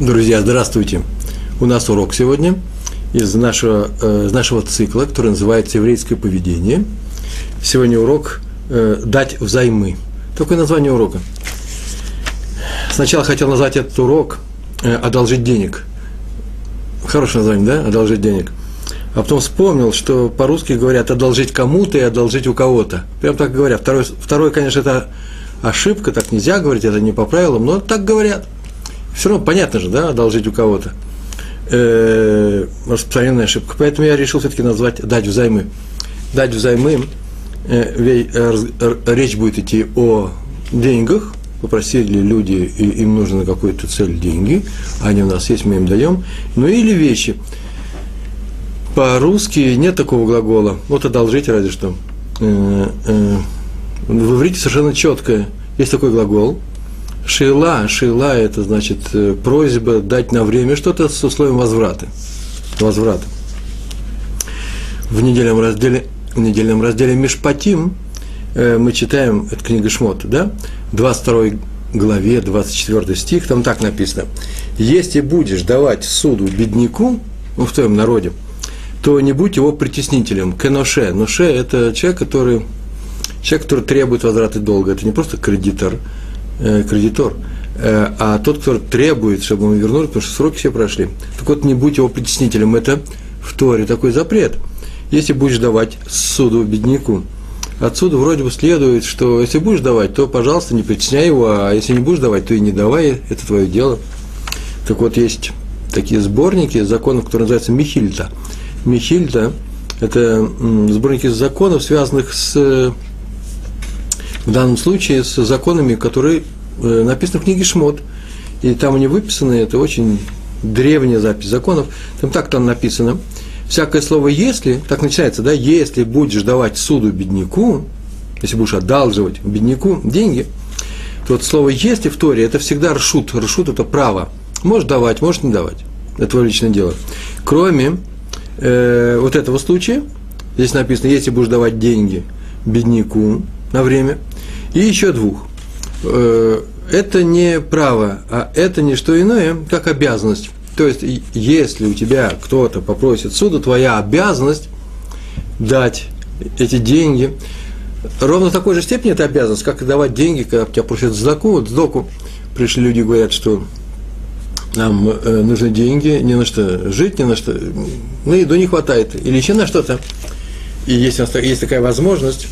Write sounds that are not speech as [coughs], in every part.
Друзья, здравствуйте! У нас урок сегодня из нашего, э, из нашего цикла, который называется «Еврейское поведение». Сегодня урок э, «Дать взаймы». Такое название урока. Сначала хотел назвать этот урок э, «Одолжить денег». Хорошее название, да? «Одолжить денег». А потом вспомнил, что по-русски говорят «одолжить кому-то» и «одолжить у кого-то». Прям так говорят. Второе, второе, конечно, это ошибка, так нельзя говорить, это не по правилам, но так говорят – все равно понятно же, да, одолжить у кого-то. Э, распространенная ошибка. Поэтому я решил все-таки назвать дать взаймы. Дать взаймы, э, э, речь будет идти о деньгах, попросили люди, и им нужно на какую-то цель деньги, они у нас есть, мы им даем, ну или вещи. По-русски нет такого глагола, вот одолжить разве что. Э, э, в иврите совершенно четко есть такой глагол, Шила, шила – это значит э, просьба дать на время что-то с условием возврата. Возврата. В недельном разделе, в недельном разделе Мишпатим э, мы читаем, это книга Шмот, да, 22 главе, 24 стих, там так написано. «Если будешь давать суду бедняку, ну, в твоем народе, то не будь его притеснителем, кеноше. Ноше – это человек, который, человек, который требует возврата долга. Это не просто кредитор, кредитор, э, а тот, кто требует, чтобы ему вернули, потому что сроки все прошли. Так вот, не будь его притеснителем, это в Торе такой запрет. Если будешь давать суду бедняку, отсюда вроде бы следует, что если будешь давать, то, пожалуйста, не притесняй его, а если не будешь давать, то и не давай, это твое дело. Так вот, есть такие сборники законов, которые называются Михильта. Михильта – это сборники законов, связанных с в данном случае с законами, которые э, написаны в книге Шмот. И там они выписаны, это очень древняя запись законов. Там так там написано. Всякое слово «если», так начинается, да, «если будешь давать суду бедняку», если будешь одалживать бедняку деньги, то вот слово «если» в Торе – это всегда ршут. Ршут – это право. Можешь давать, можешь не давать. Это твое личное дело. Кроме э, вот этого случая, здесь написано, если будешь давать деньги бедняку на время, и еще двух. Э, это не право, а это не что иное, как обязанность. То есть, если у тебя кто-то попросит суда, твоя обязанность дать эти деньги. Ровно в такой же степени это обязанность, как и давать деньги, когда тебя просят сдаку. Вот сдоку пришли люди, говорят, что нам э, нужны деньги, не на что жить, не на что, на еду не хватает, или еще на что-то. И если есть такая возможность,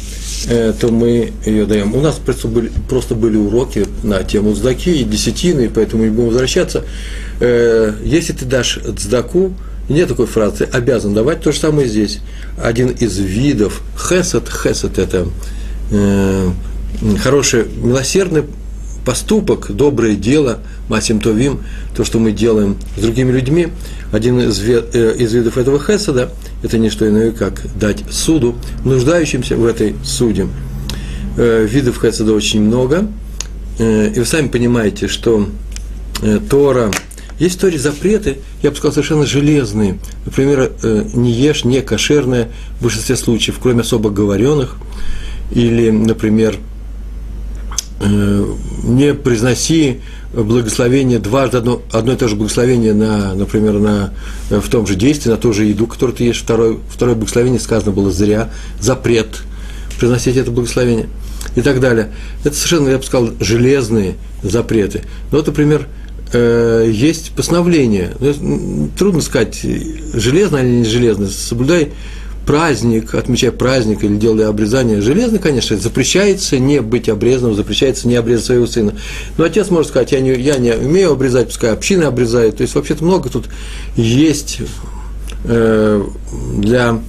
то мы ее даем. У нас просто были, просто были уроки на тему цдаки и десятины, поэтому не будем возвращаться. Э, если ты дашь цдаку, нет такой фразы, обязан давать, то же самое здесь. Один из видов хесед, хесед – это э, хороший, милосердный поступок, доброе дело, масим товим, то, что мы делаем с другими людьми, один из, э, из видов этого хесада – это не что иное, как дать суду нуждающимся в этой суде. Э, видов хесада очень много, э, и вы сами понимаете, что Тора, есть в Торе запреты, я бы сказал, совершенно железные. Например, не ешь не кошерное в большинстве случаев, кроме особо говоренных, или, например, не произноси благословение дважды, одно, одно и то же благословение, на, например, на, в том же действии, на ту же еду, которую ты ешь, второе, второе благословение сказано было зря, запрет произносить это благословение и так далее. Это совершенно, я бы сказал, железные запреты. Но вот, например, э, есть постановление. Ну, трудно сказать, железное или не железное. Соблюдай праздник, отмечая праздник или делая обрезание, железно, конечно, запрещается не быть обрезанным, запрещается не обрезать своего сына. Но отец может сказать, я не, я не умею обрезать, пускай община обрезает. То есть, вообще-то много тут есть э, для,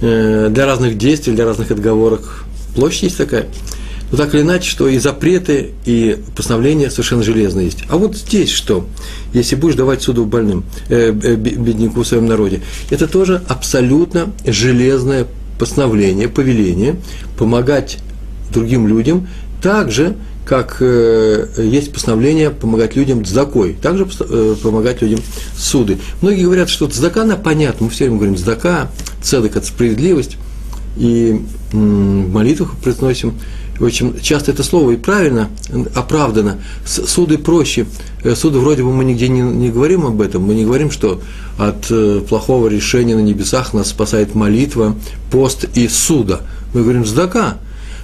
э, для разных действий, для разных отговорок. Площадь есть такая. Но так или иначе, что и запреты, и постановления совершенно железные есть. А вот здесь что? Если будешь давать суду больным, э, э бедняку в своем народе, это тоже абсолютно железное постановление, повеление, помогать другим людям так же, как э, есть постановление помогать людям цдакой, также э, помогать людям суды. Многие говорят, что цдака, она понятна, мы все время говорим цдака, цедок – это справедливость, и в молитвах произносим очень часто это слово и правильно, оправдано. Суды проще. Э, суды вроде бы мы нигде не, не говорим об этом. Мы не говорим, что от э, плохого решения на небесах нас спасает молитва, пост и суда. Мы говорим «здака».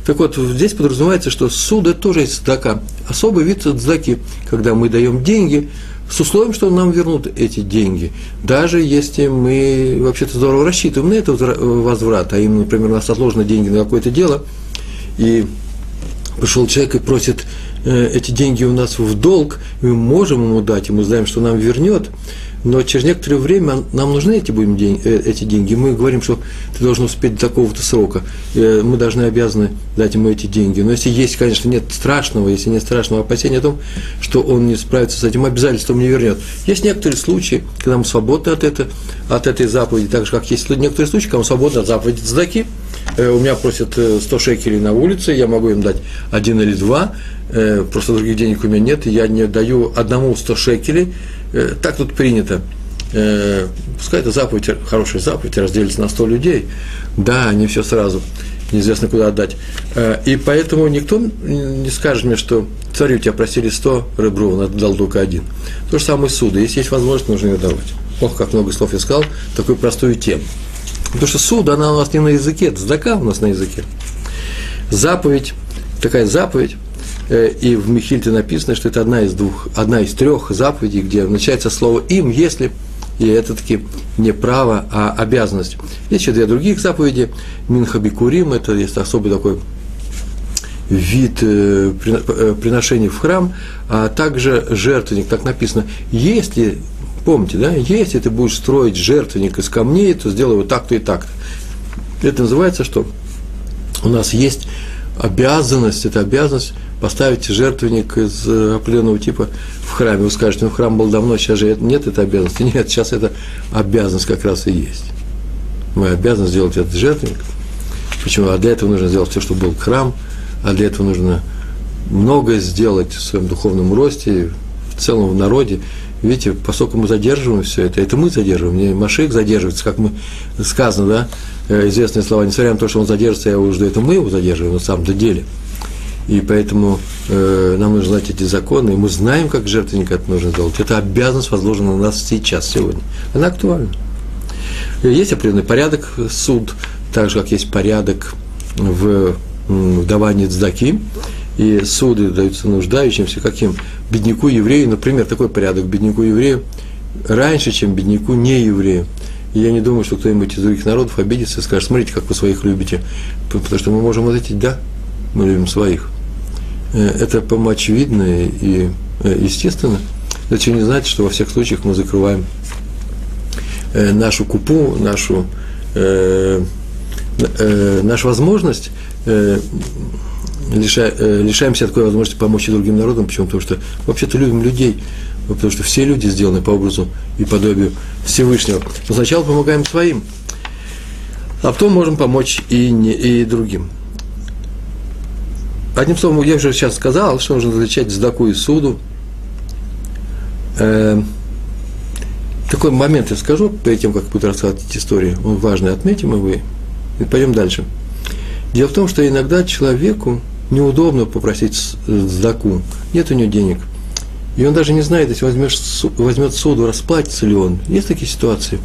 Так вот, здесь подразумевается, что суд – это тоже есть здака. Особый вид здаки, когда мы даем деньги – с условием, что нам вернут эти деньги. Даже если мы вообще-то здорово рассчитываем на это возврат, а именно, например, у нас отложены деньги на какое-то дело, и пришел человек и просит э, эти деньги у нас в долг, мы можем ему дать, и мы знаем, что нам вернет, но через некоторое время нам нужны эти, будем день, э, эти деньги. Мы говорим, что ты должен успеть до такого-то срока. Э, мы должны обязаны дать ему эти деньги. Но если есть, конечно, нет страшного, если нет страшного опасения о том, что он не справится с этим обязательством, не вернет. Есть некоторые случаи, когда мы свободны от, это, от этой заповеди, так же, как есть некоторые случаи, когда мы свободны от заповеди цдаки. Э, у меня просят 100 шекелей на улице, я могу им дать один или два, просто других денег у меня нет, я не даю одному 100 шекелей, Э, так тут принято. Э, пускай это заповедь, хорошая заповедь, разделится на 100 людей. Да, не все сразу, неизвестно куда отдать. Э, и поэтому никто не скажет мне, что царь у тебя просили 100 ребров, надо дал только один. То же самое суда. Если есть возможность, нужно ее давать. Ох, как много слов я сказал, такую простую тему. Потому что суд, она у нас не на языке, это здака у нас на языке. Заповедь, такая заповедь, Э, и в Михильте написано, что это одна из двух, одна из трех заповедей, где начинается слово «им», если, и это таки не право, а обязанность. Есть еще две других заповеди. Минхабикурим, это есть особый такой вид э, э, приношений в храм, а также жертвенник, так написано, если, помните, да, если ты будешь строить жертвенник из камней, то сделай вот так-то и так-то. Это называется, что у нас есть обязанность, это обязанность поставить жертвенник из э, определенного типа в храме. Вы скажете, ну храм был давно, сейчас же нет этой обязанности. Нет, сейчас это обязанность как раз и есть. Мы обязаны сделать этот жертвенник. Почему? А для этого нужно сделать все, чтобы был храм, а для этого нужно многое сделать в своем духовном росте, в целом в народе. Видите, поскольку мы задерживаем все это, это мы задерживаем, не Машик задерживается, как мы сказано, да, э, известные слова, несмотря на то, что он задержится, я его жду, это мы его задерживаем на самом-то деле – и поэтому э, нам нужно знать эти законы, и мы знаем, как жертвенник это нужно сделать. Это обязанность возложена на нас сейчас, сегодня. Она актуальна. Есть определенный порядок суд, так же, как есть порядок в, в давании цдаки, и суды даются нуждающимся, каким бедняку еврею, например, такой порядок бедняку еврею раньше, чем бедняку не еврею. И я не думаю, что кто-нибудь из других народов обидится и скажет, смотрите, как вы своих любите, потому что мы можем ответить, да, мы любим своих. Э, это, по-моему, очевидно и э, естественно. Это не значит, что во всех случаях мы закрываем э, нашу купу, нашу, э, э, нашу возможность, э, лишаемся такой возможности помочь и другим народам. Почему? Потому что вообще-то любим людей, потому что все люди сделаны по образу и подобию Всевышнего. Но сначала помогаем своим, а потом можем помочь и, не, и другим. Одним словом, я уже сейчас сказал, что нужно различать сдаку и суду. Э, такой момент я скажу, перед тем, как буду рассказывать эти истории. Он важный, отметим его и пойдем дальше. Дело в том, что иногда человеку неудобно попросить сдаку, нет у него денег. И он даже не знает, если возьмешь, возьмет суду, расплатится ли он. Есть такие ситуации.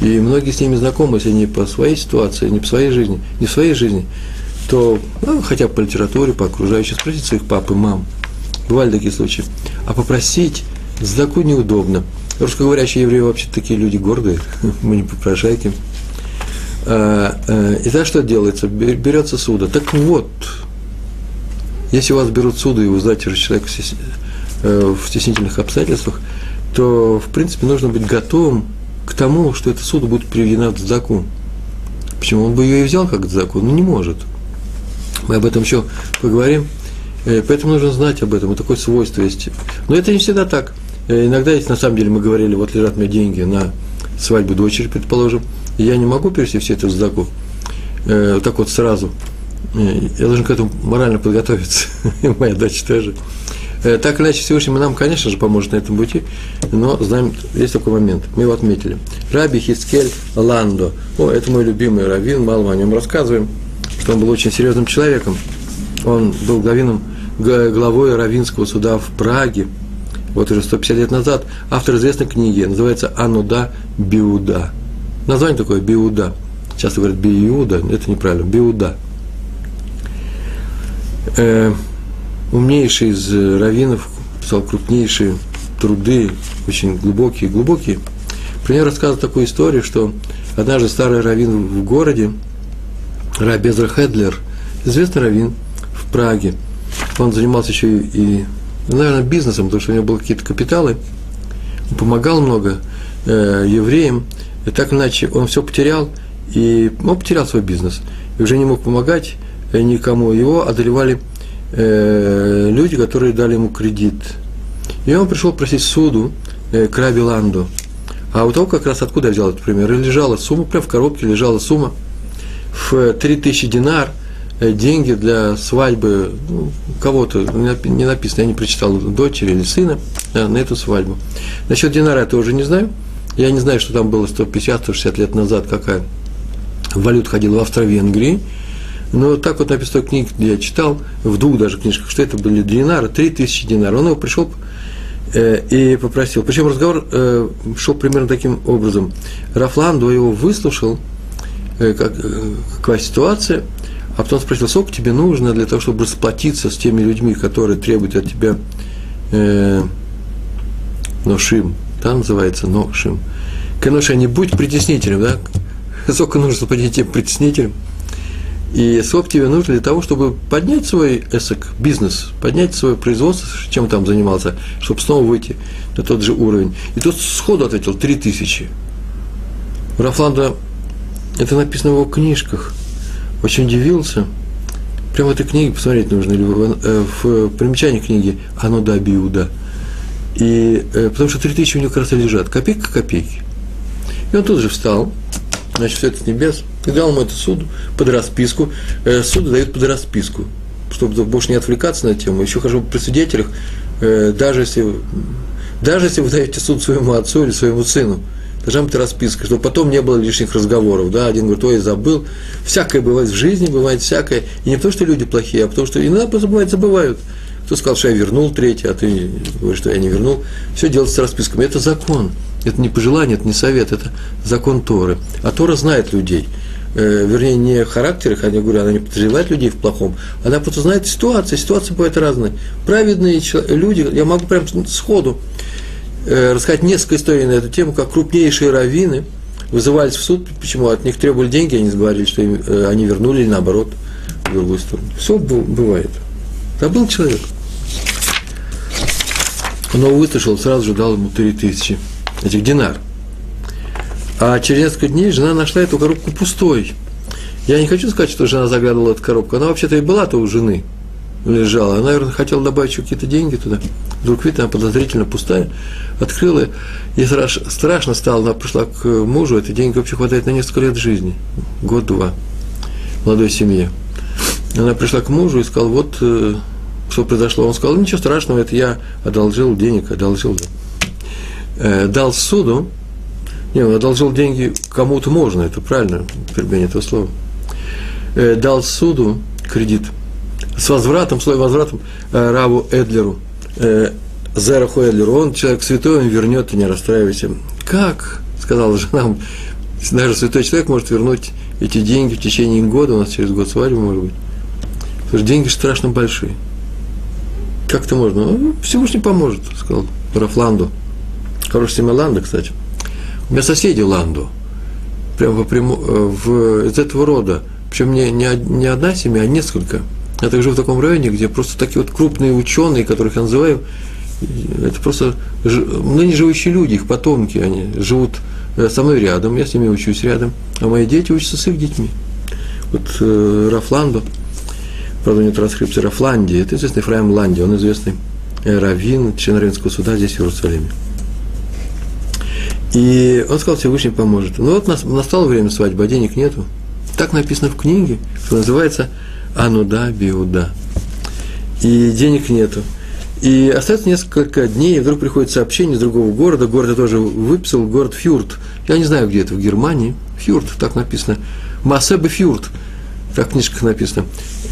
И многие с ними знакомы, если не по своей ситуации, не по своей жизни, не в своей жизни, то, ну, хотя бы по литературе, по окружающим, спросить своих пап и мам. Бывали такие случаи. А попросить сдаку неудобно. Русскоговорящие евреи вообще такие люди гордые, [laughs] мы не попрошайки. А, а, и так что делается? Берется суда. Так вот, если у вас берут суду и вы знаете, что человек э, в стеснительных обстоятельствах, то, в принципе, нужно быть готовым к тому, что эта суда будет приведена в заку. Почему? Он бы ее и взял как заку, но не может. Мы об этом еще поговорим. Э, поэтому нужно знать об этом. Вот такое свойство есть. Но это не всегда так. Э, иногда, если на самом деле мы говорили, вот лежат мне деньги на свадьбу дочери, предположим, и я не могу перевести все это в сдаку, э, так вот сразу. Я должен к этому морально подготовиться. [laughs] И моя дочь тоже. Так или иначе, Всевышний нам, конечно же, поможет на этом пути, но знаем, есть такой момент, мы его отметили. Раби Хискель Ландо. О, это мой любимый раввин, мало мы о нем рассказываем что он был очень серьезным человеком. Он был главином, главой Равинского суда в Праге, вот уже 150 лет назад, автор известной книги, называется «Ануда Биуда». Название такое «Биуда». Часто говорят «Биуда», это неправильно, «Биуда». Э, умнейший из раввинов писал крупнейшие труды, очень глубокие, глубокие. Про него такую историю, что однажды старый раввин в городе, Рабезра Хедлер, известный раввин в Праге, он занимался еще и, наверное, бизнесом, потому что у него были какие-то капиталы, он помогал много э, евреям, и так иначе он все потерял, и он потерял свой бизнес, и уже не мог помогать э, никому. Его одолевали э, люди, которые дали ему кредит. И он пришел просить суду э, к Раби Ланду. А у того как раз откуда я взял этот пример? Лежала сумма, прямо в коробке лежала сумма в 3000 динар, э, деньги для свадьбы ну, кого-то, не написано, я не прочитал, дочери или сына да, на эту свадьбу. Насчет динара я тоже не знаю. Я не знаю, что там было 150-160 лет назад, какая валюта ходила в Австро-Венгрии. Но так вот написано в книге, я читал, в двух даже книжках, что это были динары, 3000 динаров. Он его пришел э, и попросил. Причем разговор э, шел примерно таким образом. Рафланду его выслушал, э, как, э, какая ситуация, а потом спросил, сколько тебе нужно для того, чтобы расплатиться с теми людьми, которые требуют от тебя э, ношим, там называется ношим. Конечно, не будь притеснителем, да? [laughs] Сколько нужно заплатить тем притеснителям? И сколько тебе нужно для того, чтобы поднять свой эсок, бизнес, поднять свое производство, чем там занимался, чтобы снова выйти на тот же уровень. И тот сходу ответил, три тысячи. Рафланда, это написано в его книжках, очень удивился. Прямо этой книге посмотреть нужно, или в, э, в примечании книги «Оно да биуда». И, э, потому что три тысячи у него как раз лежат, копейка к копейке. И он тут же встал, значит, все это с небес, и дал ему эту суду под расписку. Э, суд дают под расписку, чтобы больше не отвлекаться на тему. Еще хожу при свидетелях, э, даже если, даже если вы даете суд своему отцу или своему сыну, должна быть расписка, чтобы потом не было лишних разговоров. Да? Один говорит, ой, забыл. Всякое бывает в жизни, бывает всякое. И не потому, что люди плохие, а потому, что иногда бывает, забывают. Кто сказал, что я вернул третий, а ты говоришь, что я не вернул. Все делается с расписками. Это закон. Это не пожелание, это не совет, это закон Торы. А Тора знает людей. Э, вернее, не характер их, я говорю, она не подозревает людей в плохом, она просто знает ситуацию, ситуации бывают разные. Праведные люди, я могу прям сходу э, рассказать несколько историй на эту тему, как крупнейшие раввины вызывались в суд, почему от них требовали деньги, они говорили, что им, э, они вернули, или наоборот, в другую сторону. Все бывает. Да был человек. Он его выслушал, сразу же дал ему три тысячи этих динар. А через несколько дней жена нашла эту коробку пустой. Я не хочу сказать, что жена заглядывала эту коробку. Она вообще-то и была-то у жены лежала. Она, наверное, хотела добавить еще какие-то деньги туда. Вдруг видит, она подозрительно пустая. Открыла, ей страшно стало. Она пришла к мужу, эти деньги вообще хватает на несколько лет жизни. Год-два. Молодой семье. Она пришла к мужу и сказала, вот э, что произошло. Он сказал, ничего страшного, это я одолжил денег, одолжил, да. Э, дал суду, не, он одолжил деньги кому-то можно, это правильно, употребление этого слова. Э, дал суду кредит с возвратом, с возвратом э, Раву Эдлеру, э, Зераху Эдлеру. Он человек святой, он вернет, и не расстраивайся. Как? Сказала жена, даже святой человек может вернуть эти деньги в течение года, у нас через год свадьба может быть. Что деньги страшно большие. Как это можно? Ну, Всевышний поможет, сказал Рафланду. Хорошее семя Ланда, кстати. У меня соседи Ланду, прямо прямо в, из этого рода. Причем не, не, не одна семья, а несколько. Я так живу в таком районе, где просто такие вот крупные ученые, которых я называю, это просто ныне живущие люди, их потомки, они живут э, со мной рядом, я с ними учусь рядом, а мои дети учатся с их детьми. Вот э, Рафланду, правда, не транскрипция Рафландии, это известный Фраим Ланди, он известный э, раввин, член суда здесь, в Иерусалиме. И он сказал, Всевышний поможет. Ну вот настало время свадьбы, а денег нету. Так написано в книге, что называется Ануда Биуда. И денег нету. И остается несколько дней, и вдруг приходит сообщение из другого города. Город я тоже выписал, город Фюрт. Я не знаю, где это, в Германии. Фюрт, так написано. Массебе Фюрт, так в книжках написано.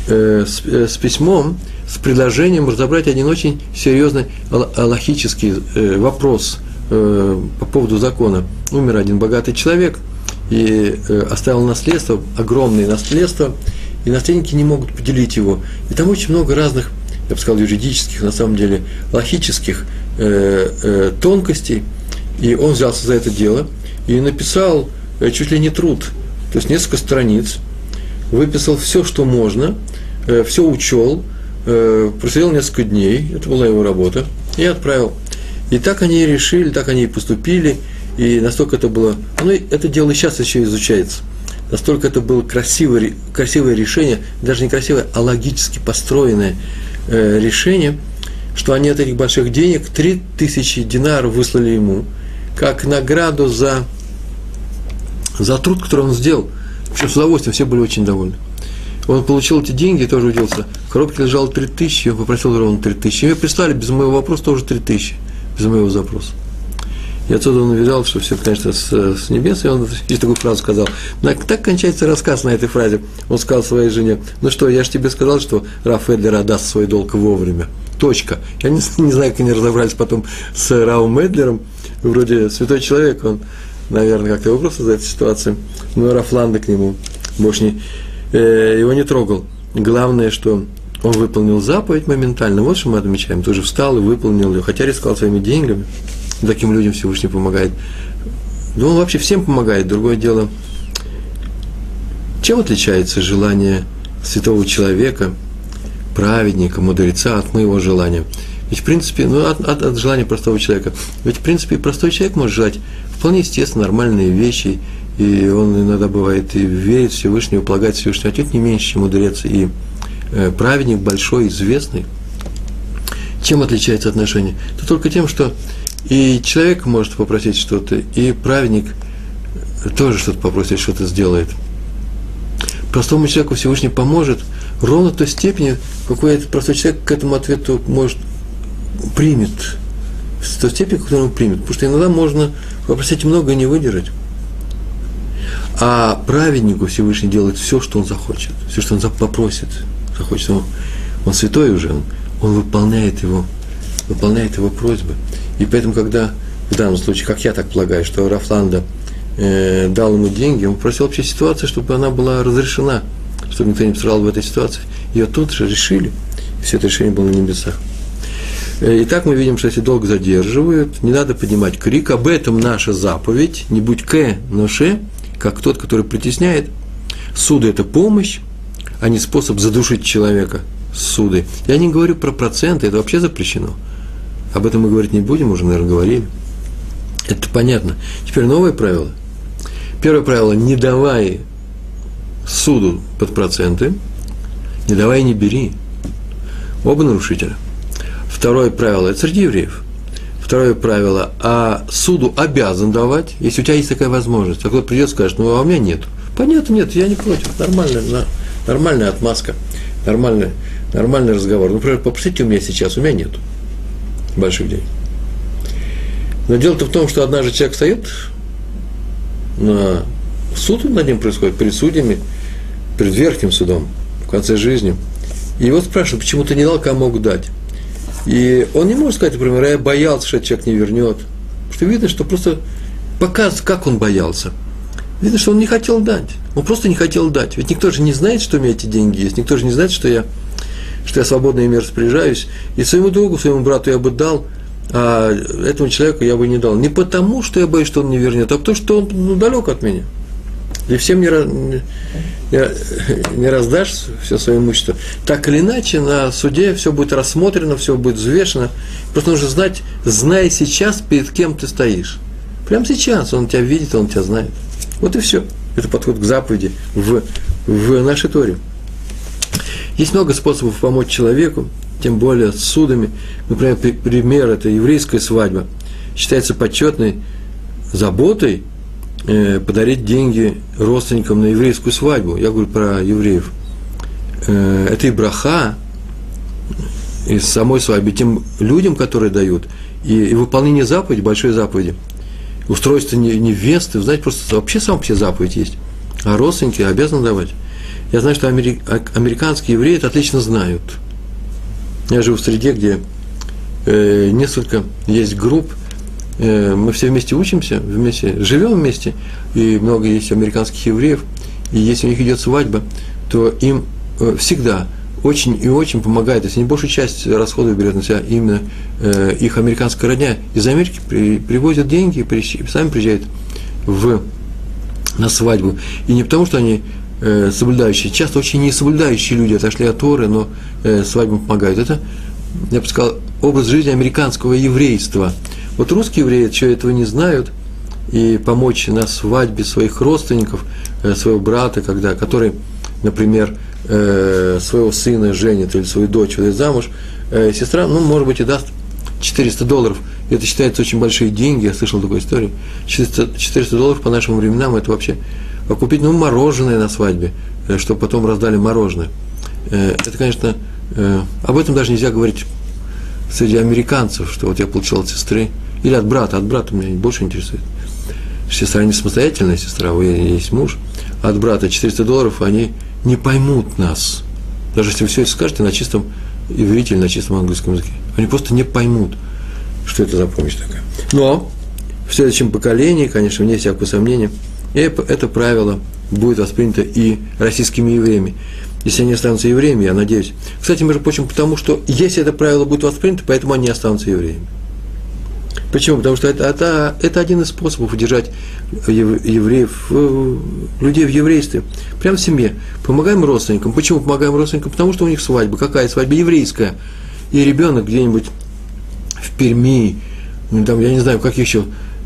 э, с, э, с письмом, с предложением разобрать один очень серьезный логический э, вопрос э, по поводу закона. Умер один богатый человек и э, оставил наследство, огромное наследство, и наследники не могут поделить его. И там очень много разных, я бы сказал, юридических, на самом деле, логических э, тонкостей. И он взялся за это дело и написал чуть ли не труд, то есть несколько страниц, выписал все, что можно, все учел, просидел несколько дней, это была его работа, и отправил. И так они и решили, так они и поступили, и настолько это было, ну, это дело сейчас еще изучается, настолько это было красивое, красивое решение, даже не красивое, а логически построенное э, решение, что они от этих больших денег 3000 динаров выслали ему, как награду за, за труд, который он сделал. Причем с удовольствием, все были очень довольны. Он получил эти деньги, тоже удивился. В коробке лежало 3 тысячи, он попросил ровно 3 тысячи. Мне прислали без моего вопроса тоже 3 без моего запроса. И отсюда он увидал, что все, конечно, с, с небес, и он [laughs] здесь такую фразу сказал. Так кончается рассказ на этой фразе. Он сказал своей жене, ну что, я же тебе сказал, что Раф Эдлер отдаст свой долг вовремя. Точка. Я не, [laughs] не знаю, как они разобрались потом с Раум Эдлером. Вроде святой человек, он, наверное, как-то вопрос за этой ситуации. Но Рафланда к нему больше не, э, его не трогал. Главное, что он выполнил заповедь моментально. Вот что мы отмечаем. Тоже встал и выполнил ее, хотя рисковал своими деньгами. Таким людям Всевышний помогает. Да он вообще всем помогает. Другое дело, чем отличается желание святого человека, праведника, мудреца от моего желания? Ведь, в принципе, ну, от, от, от желания простого человека. Ведь, в принципе, простой человек может желать вполне естественно нормальные вещи, и он иногда бывает и верит в Всевышнего, полагает Всевышнего, отнюдь не меньше, чем мудрец и праведник большой, известный. Чем отличается отношение? Это только тем, что и человек может попросить что-то, и праведник тоже что-то попросит, что-то сделает. Простому человеку Всевышний поможет ровно той степени, какой этот простой человек к этому ответу может примет, в той степени, в он примет. Потому что иногда можно попросить много и не выдержать. А праведнику Всевышний делает все, что он захочет, все, что он попросит, захочет. Он, он святой уже, он, он выполняет его, выполняет его просьбы. И поэтому, когда в данном случае, как я так полагаю, что Рафланда э, дал ему деньги, он просил вообще ситуации, чтобы она была разрешена, чтобы никто не пострадал в этой ситуации. Ее тут же решили. Все это решение было на небесах. Э, итак, мы видим, что если долг задерживают, не надо поднимать крик. Об этом наша заповедь. Не будь к, но ше, как тот, который притесняет. Суды – это помощь, а не способ задушить человека. Суды. Я не говорю про проценты, это вообще запрещено – об этом мы говорить не будем, уже, наверное, говорили. Это понятно. Теперь новое правило. Первое правило – не давай суду под проценты, не давай и не бери. Оба нарушителя. Второе правило – это среди евреев. Второе правило – а суду обязан давать, если у тебя есть такая возможность. А кто придет скажет, ну, а у меня нет. Понятно, нет, я не против. Нормальная, нормальная отмазка, нормальный, нормальный разговор. Например, попросите у меня сейчас, у меня нету больших денег. Но дело-то в том, что однажды человек стоит на суд над ним происходит, перед судьями, перед верхним судом, в конце жизни. И его спрашивают, почему ты не дал, кому мог дать. И он не может сказать, например, я боялся, что человек не вернет. Потому что видно, что просто показывает, как он боялся. Видно, что он не хотел дать. Он просто не хотел дать. Ведь никто же не знает, что у меня эти деньги есть. Никто же не знает, что я что я свободно ими распоряжаюсь, и своему другу, своему брату я бы дал, а этому человеку я бы не дал. Не потому, что я боюсь, что он не вернет, а потому, что он ну, далек от меня. И всем не, не, не раздашь все свое имущество. Так или иначе, на суде все будет рассмотрено, все будет взвешено. Просто нужно знать, знай сейчас, перед кем ты стоишь. Прямо сейчас он тебя видит, он тебя знает. Вот и все. Это подход к заповеди в, в нашей Торе. Есть много способов помочь человеку, тем более с судами. Например, пример – это еврейская свадьба. Считается почетной заботой э, подарить деньги родственникам на еврейскую свадьбу. Я говорю про евреев. Э, это и браха из самой свадьбы тем людям, которые дают, и, и выполнение заповеди, большой заповеди. Устройство невесты, знаете, просто вообще сам все заповедь есть. А родственники обязаны давать. Я знаю, что амери- американские евреи это отлично знают. Я живу в среде, где э, несколько есть групп, э, мы все вместе учимся, вместе живем вместе, и много есть американских евреев, и если у них идет свадьба, то им э, всегда очень и очень помогает, если не большую часть расходов берет на себя именно э, их американская родня. Из Америки при, привозят деньги, при, сами приезжают в, на свадьбу. И не потому, что они э, соблюдающие, часто очень не соблюдающие люди отошли от Торы, но э, свадьбам помогают. Это, я бы сказал, образ жизни американского еврейства. Вот русские евреи еще этого не знают, и помочь на свадьбе своих родственников, э, своего брата, когда, который, например, э, своего сына женит или свою дочь выдает замуж, э, сестра, ну, может быть, и даст 400 долларов. Это считается очень большие деньги, я слышал такую историю. 400, 400 долларов по нашим временам это вообще купить, ну, мороженое на свадьбе, э, чтобы потом раздали мороженое. Это, конечно, об этом даже нельзя говорить среди американцев, что вот я получил от сестры, или от брата, от брата меня больше интересует. Сестра не самостоятельная сестра, у нее есть муж, от брата 400 долларов, они не поймут нас. Даже если вы все это скажете на чистом иврите или на чистом английском языке. Они просто не поймут, что это за помощь такая. Но в следующем поколении, конечно, вне всякого сомнения, это правило будет воспринято и российскими евреями. Если они останутся евреями, я надеюсь. Кстати, между прочим, потому что если это правило будет воспринято, поэтому они останутся евреями. Почему? Потому что это, это, это один из способов удержать евреев, э, людей в еврействе, прямо в семье. Помогаем родственникам. Почему помогаем родственникам? Потому что у них свадьба. Какая свадьба? Еврейская. И ребенок где-нибудь в Перми, ну, там, я не знаю, как еще,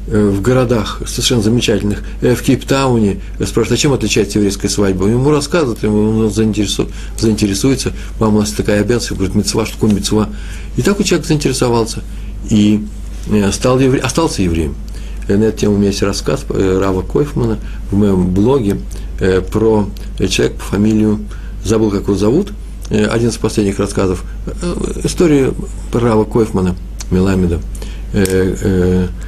э, в городах совершенно замечательных, э, в Кейптауне, спрашивают, а чем отличается еврейская свадьба? Ему рассказывают, ему он заинтересуется, мама у нас такая обязанность, говорит, мецва, что такое мецва. И так у человека заинтересовался. И стал евре... остался евреем. Э, на эту тему у меня есть рассказ э, Рава Койфмана в моем блоге про человека по фамилию, забыл, как его зовут, один из последних рассказов, история Рава Койфмана, Меламеда,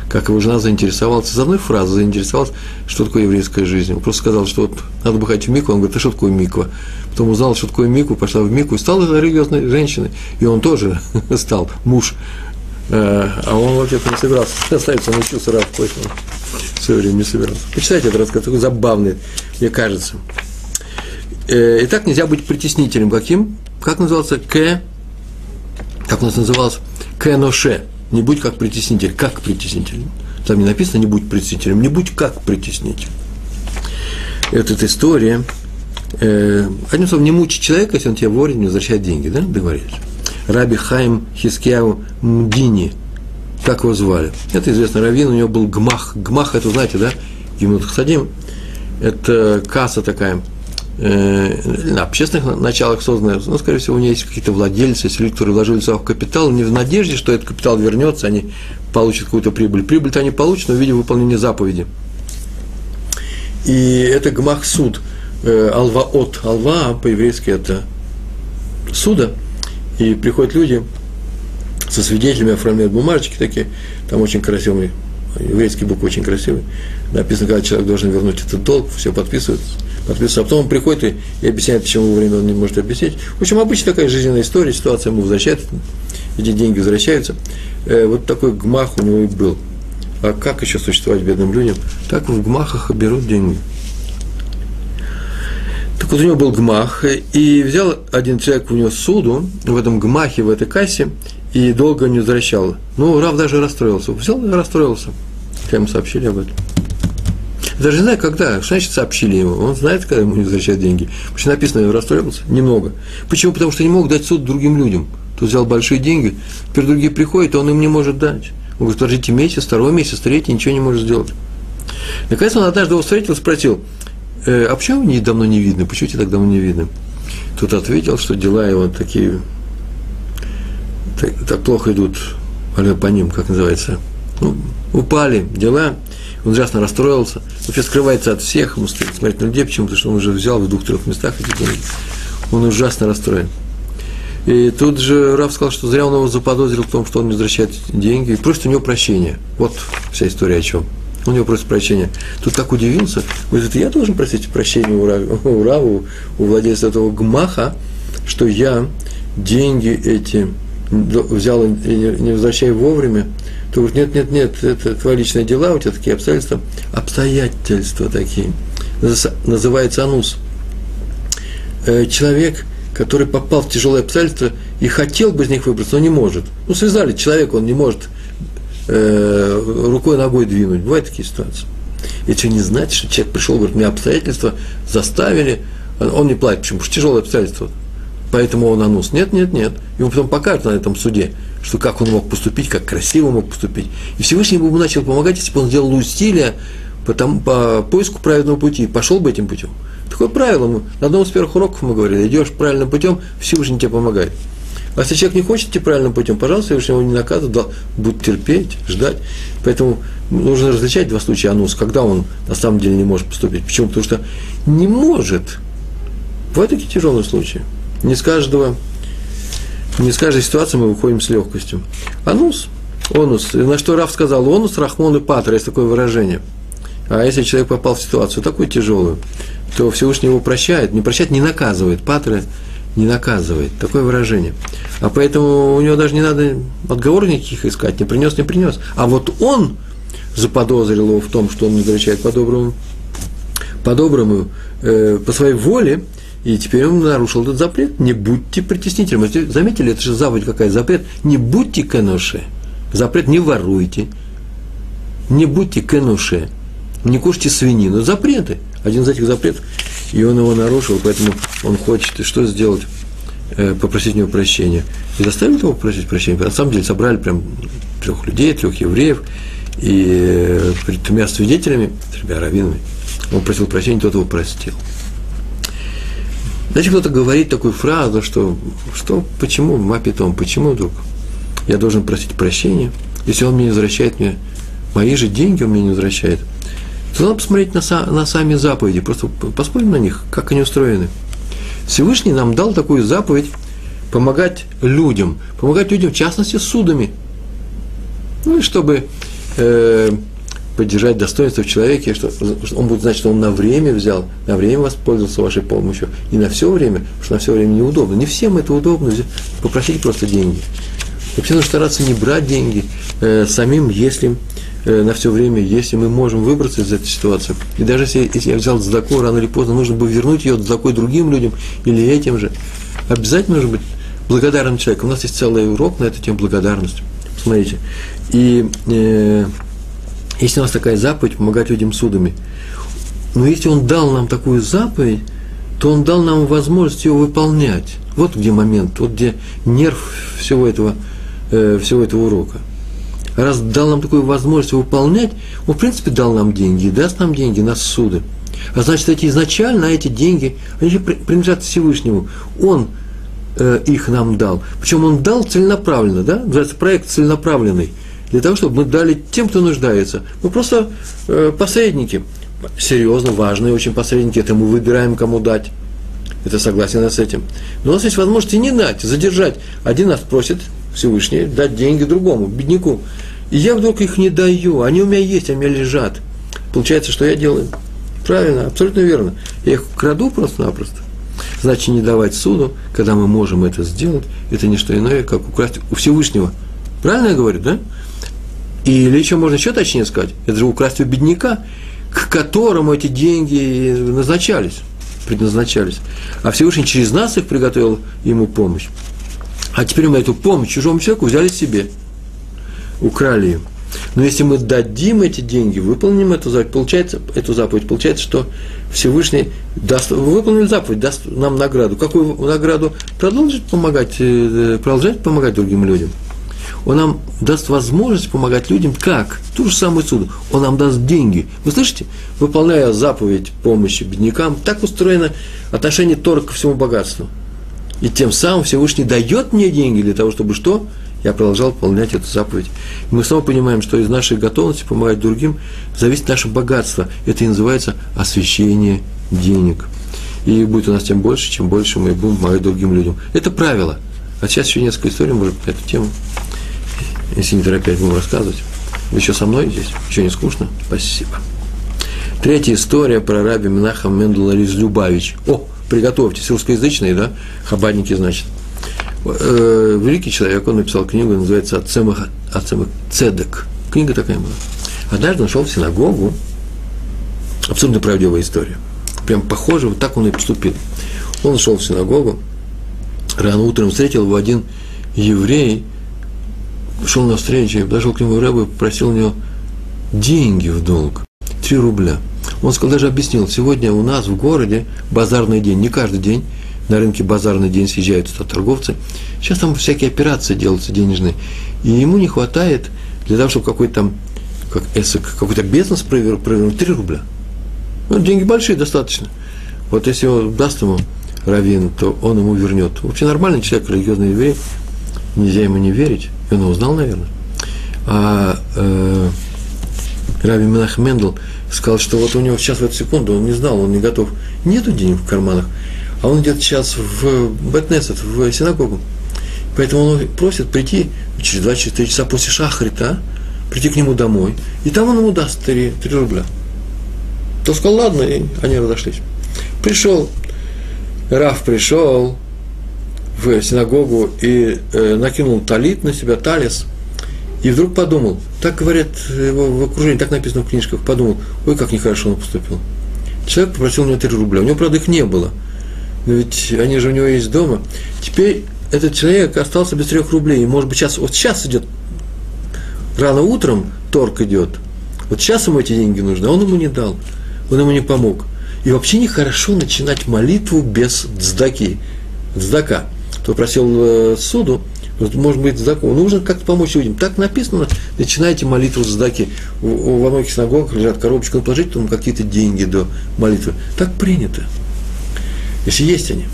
как его жена заинтересовалась, из одной фразы заинтересовалась, что такое еврейская жизнь. Просто сказал, что вот надо бы ходить в Мику, он говорит, а что такое Миква? Потом узнал, что такое Мику, пошла в Мику и стала религиозной женщиной. И он тоже [laughs] стал муж Э, а он вообще-то не собирался оставить, он учился Рав Койфман. В свое время не собирался. Почитайте этот рассказ, такой забавный, мне кажется. Э, итак, нельзя быть притеснителем. Каким? Как назывался? К. Как у нас называлось? Кэноше. Не будь как притеснитель. Как притеснитель. Там не написано не будь притеснителем, не будь как притеснитель. И вот эта история. Э, одним словом, не мучить человека, если он тебе не возвращает деньги, да? Договорились. Раби Хайм Хискяу Мдини, как его звали. Это известный раввин, у него был гмах. Гмах, это знаете, да? Гимнут Хасадим. Это касса такая, э, на общественных началах созданная, ну, скорее всего, у нее есть какие-то владельцы, если люди, которые вложили сюда в капитал, не в надежде, что этот капитал вернется, они получат какую-то прибыль. Прибыль-то они получат, но в виде выполнения заповеди. И это гмах суд, э, алва-от. Алва по-еврейски это суда – и приходят люди со свидетелями, оформляют бумажечки такие, там очень красивый, еврейский букв очень красивый, написано, когда человек должен вернуть этот долг, все подписывают, подписывают, а потом он приходит и, и объясняет, почему время он не может объяснить. В общем, обычно такая жизненная история, ситуация ему возвращает, эти деньги возвращаются. Э, вот такой гмах у него и был. А как еще существовать бедным людям? Так в гмахах берут деньги. Так вот у него был гмах, и взял один человек у него суду в этом гмахе, в этой кассе, и долго не возвращал. Ну, Рав даже расстроился. Взял и расстроился. Когда ему сообщили об этом. Даже не знаю, когда. Что значит сообщили ему? Он знает, когда ему не возвращают деньги. Почему написано, расстроился? Немного. Почему? Потому что не мог дать суд другим людям. Тут взял большие деньги, теперь другие приходят, а он им не может дать. Он говорит, подождите месяц, второй месяц, третий, ничего не может сделать. Наконец он однажды его встретил, спросил, э, а почему мне давно не видно? Почему тебя так давно не видно? Тут ответил, что дела его такие, так, так плохо идут, по ним, как называется, ну, упали дела, он ужасно расстроился, вообще скрывается от всех, ему стоит смотреть на людей, почему? Потому что он уже взял в двух-трех местах эти деньги. Он ужасно расстроен. И тут же Раф сказал, что зря он его заподозрил в том, что он не возвращает деньги, и просит у него прощения. Вот вся история о чем. У него просит прощения. Тут так удивился, говорит, я должен просить прощения у, Рава, у, Раву, у владельца этого гмаха, что я деньги эти взял и не возвращаю вовремя, то говорит, нет, нет, нет, это твои личные дела, у тебя такие обстоятельства, обстоятельства такие. Называется анус. Э, человек, который попал в тяжелые обстоятельства и хотел бы из них выбраться, но не может. Ну, связали человека, он не может рукой, ногой двинуть. Бывают такие ситуации. Это не значит, что человек пришел, говорит, меня обстоятельства заставили, он не платит. Почему? Потому что тяжелые обстоятельства. Поэтому он анус. Нет, нет, нет. Ему потом покажут на этом суде, что как он мог поступить, как красиво мог поступить. И Всевышний ему начал помогать, если бы он сделал усилия по, там, по поиску правильного пути, пошел бы этим путем. Такое правило, мы, на одном из первых уроков мы говорили, идешь правильным путем, Всевышний тебе помогает. А если человек не хочет идти правильным путем, пожалуйста, Всевышний его не наказывает, будет терпеть, ждать. Поэтому нужно различать два случая анус, когда он на самом деле не может поступить. Почему? Потому что не может. Бывают такие тяжелые случаи. Не с каждого, не с каждой ситуации мы выходим с легкостью. Анус, онус, на что Раф сказал, онус, рахмон и патра, есть такое выражение. А если человек попал в ситуацию такую тяжелую, то Всевышний его прощает, не прощает, не наказывает. Патры не наказывает. Такое выражение. А поэтому у него даже не надо отговорок никаких искать, не принес, не принес. А вот он заподозрил его в том, что он не возвращает по-доброму, по-доброму, э, по своей воле, и теперь он нарушил этот запрет. Не будьте притеснителем. Вы заметили, это же заповедь какая запрет. Не будьте кенуше. Запрет не воруйте. Не будьте кенуше. Не кушайте свинину. Запреты один из этих запретов, и он его нарушил, поэтому он хочет что сделать? Э, попросить у него прощения. И заставил его попросить прощения. На самом деле собрали прям трех людей, трех евреев, и э, перед тремя свидетелями, тремя раввинами, он просил прощения, тот его простил. Знаете, кто-то говорит такую фразу, что, что почему, мапитом, почему вдруг я должен просить прощения, если он мне не возвращает мне мои же деньги, он мне не возвращает – то посмотреть на, на сами заповеди, просто посмотрим на них, как они устроены. Всевышний нам дал такую заповедь помогать людям, помогать людям, в частности, судами. Ну и чтобы э, поддержать достоинство в человеке, что он будет знать, что он на время взял, на время воспользовался вашей помощью, и на все время, потому что на все время неудобно. Не всем это удобно, попросить просто деньги. Вообще нужно стараться не брать деньги э, самим, если на все время, если мы можем выбраться из этой ситуации. И даже если, если я взял дзаку, рано или поздно нужно бы вернуть ее дзакой другим людям или этим же. Обязательно нужно быть благодарным человеком. У нас есть целый урок на эту тему благодарности. Смотрите. И э, если у нас такая заповедь помогать людям судами, но если он дал нам такую заповедь, то он дал нам возможность ее выполнять. Вот где момент, вот где нерв всего этого, э, всего этого урока – раз дал нам такую возможность выполнять, он, в принципе, дал нам деньги, и даст нам деньги на суды. А значит, эти изначально эти деньги, они же принадлежат Всевышнему. Он э, их нам дал. Причем он дал целенаправленно, да? Называется проект целенаправленный. Для того, чтобы мы дали тем, кто нуждается. Мы просто э, посредники. Серьезно, важные очень посредники. Это мы выбираем, кому дать. Это согласен с этим. Но у нас есть возможность и не дать, задержать. Один нас просит, Всевышний дать деньги другому, бедняку. И я вдруг их не даю, они у меня есть, они у меня лежат. Получается, что я делаю? Правильно, абсолютно верно. Я их краду просто-напросто. Значит, не давать суду, когда мы можем это сделать, это не что иное, как украсть у Всевышнего. Правильно я говорю, да? Или еще можно еще точнее сказать, это же украсть у бедняка, к которому эти деньги назначались, предназначались. А Всевышний через нас их приготовил ему помощь. А теперь мы эту помощь чужому человеку взяли себе, украли ее. Но если мы дадим эти деньги, выполним эту заповедь, получается, эту заповедь, получается, что Всевышний даст, выполнил заповедь, даст нам награду. Какую награду? Продолжить помогать, э, продолжать помогать другим людям. Он нам даст возможность помогать людям как? Ту же самую суду. Он нам даст деньги. Вы слышите? Выполняя заповедь помощи беднякам, так устроено отношение Тора ко всему богатству. И тем самым Всевышний дает мне деньги для того, чтобы что? Я продолжал выполнять эту заповедь. И мы снова понимаем, что из нашей готовности помогать другим зависит наше богатство. Это и называется освящение денег. И будет у нас тем больше, чем больше мы будем помогать другим людям. Это правило. А сейчас еще несколько историй, может, на эту тему. Если не торопясь, будем рассказывать. Вы еще со мной здесь? Еще не скучно? Спасибо. Третья история про раби Минаха Мендела Любавич. О, приготовьтесь, русскоязычные, да? Хабадники, значит. Э, великий человек, он написал книгу, называется «Ацемах, Ацемах Цедек». Книга такая была. Однажды он шел в синагогу, абсолютно правдивая история. Прям похоже, вот так он и поступил. Он шел в синагогу, рано утром встретил его один еврей, шел на встречу, подошел к нему Рэбу и попросил у него деньги в долг, 3 рубля – он сказал, даже объяснил, сегодня у нас в городе базарный день, не каждый день, на рынке базарный день съезжают туда торговцы. Сейчас там всякие операции делаются денежные. И ему не хватает для того, чтобы какой-то там, как эсок, какой-то бизнес провернуть, 3 рубля. Ну, деньги большие достаточно. Вот если он даст ему раввин, то он ему вернет. Вообще нормальный человек, религиозный еврей, нельзя ему не верить. И он узнал, наверное. А э, Раби Менах Мендел сказал, что вот у него сейчас в эту секунду, он не знал, он не готов, нету денег в карманах, а он идет сейчас в Бетнесет, в синагогу. Поэтому он просит прийти через 2-4 часа после шахрита, прийти к нему домой, и там он ему даст 3, 3 рубля. То сказал, ладно, и они разошлись. Пришел, Раф пришел в синагогу и э, накинул талит на себя, талис – и вдруг подумал, так говорят его в окружении, так написано в книжках, подумал, ой, как нехорошо он поступил. Человек попросил у него 3 рубля, у него, правда, их не было. Но ведь они же у него есть дома. Теперь этот человек остался без 3 рублей. Может быть, сейчас, вот сейчас идет, рано утром торг идет. Вот сейчас ему эти деньги нужны, а он ему не дал. Он ему не помог. И вообще нехорошо начинать молитву без дздаки. Дздака. Кто просил э, суду, может быть, закон. Нужно как-то помочь людям. Так написано, начинайте молитву с даки. Во многих синагогах лежат коробочки, надо положить там какие-то деньги до молитвы. Так принято. Если есть они.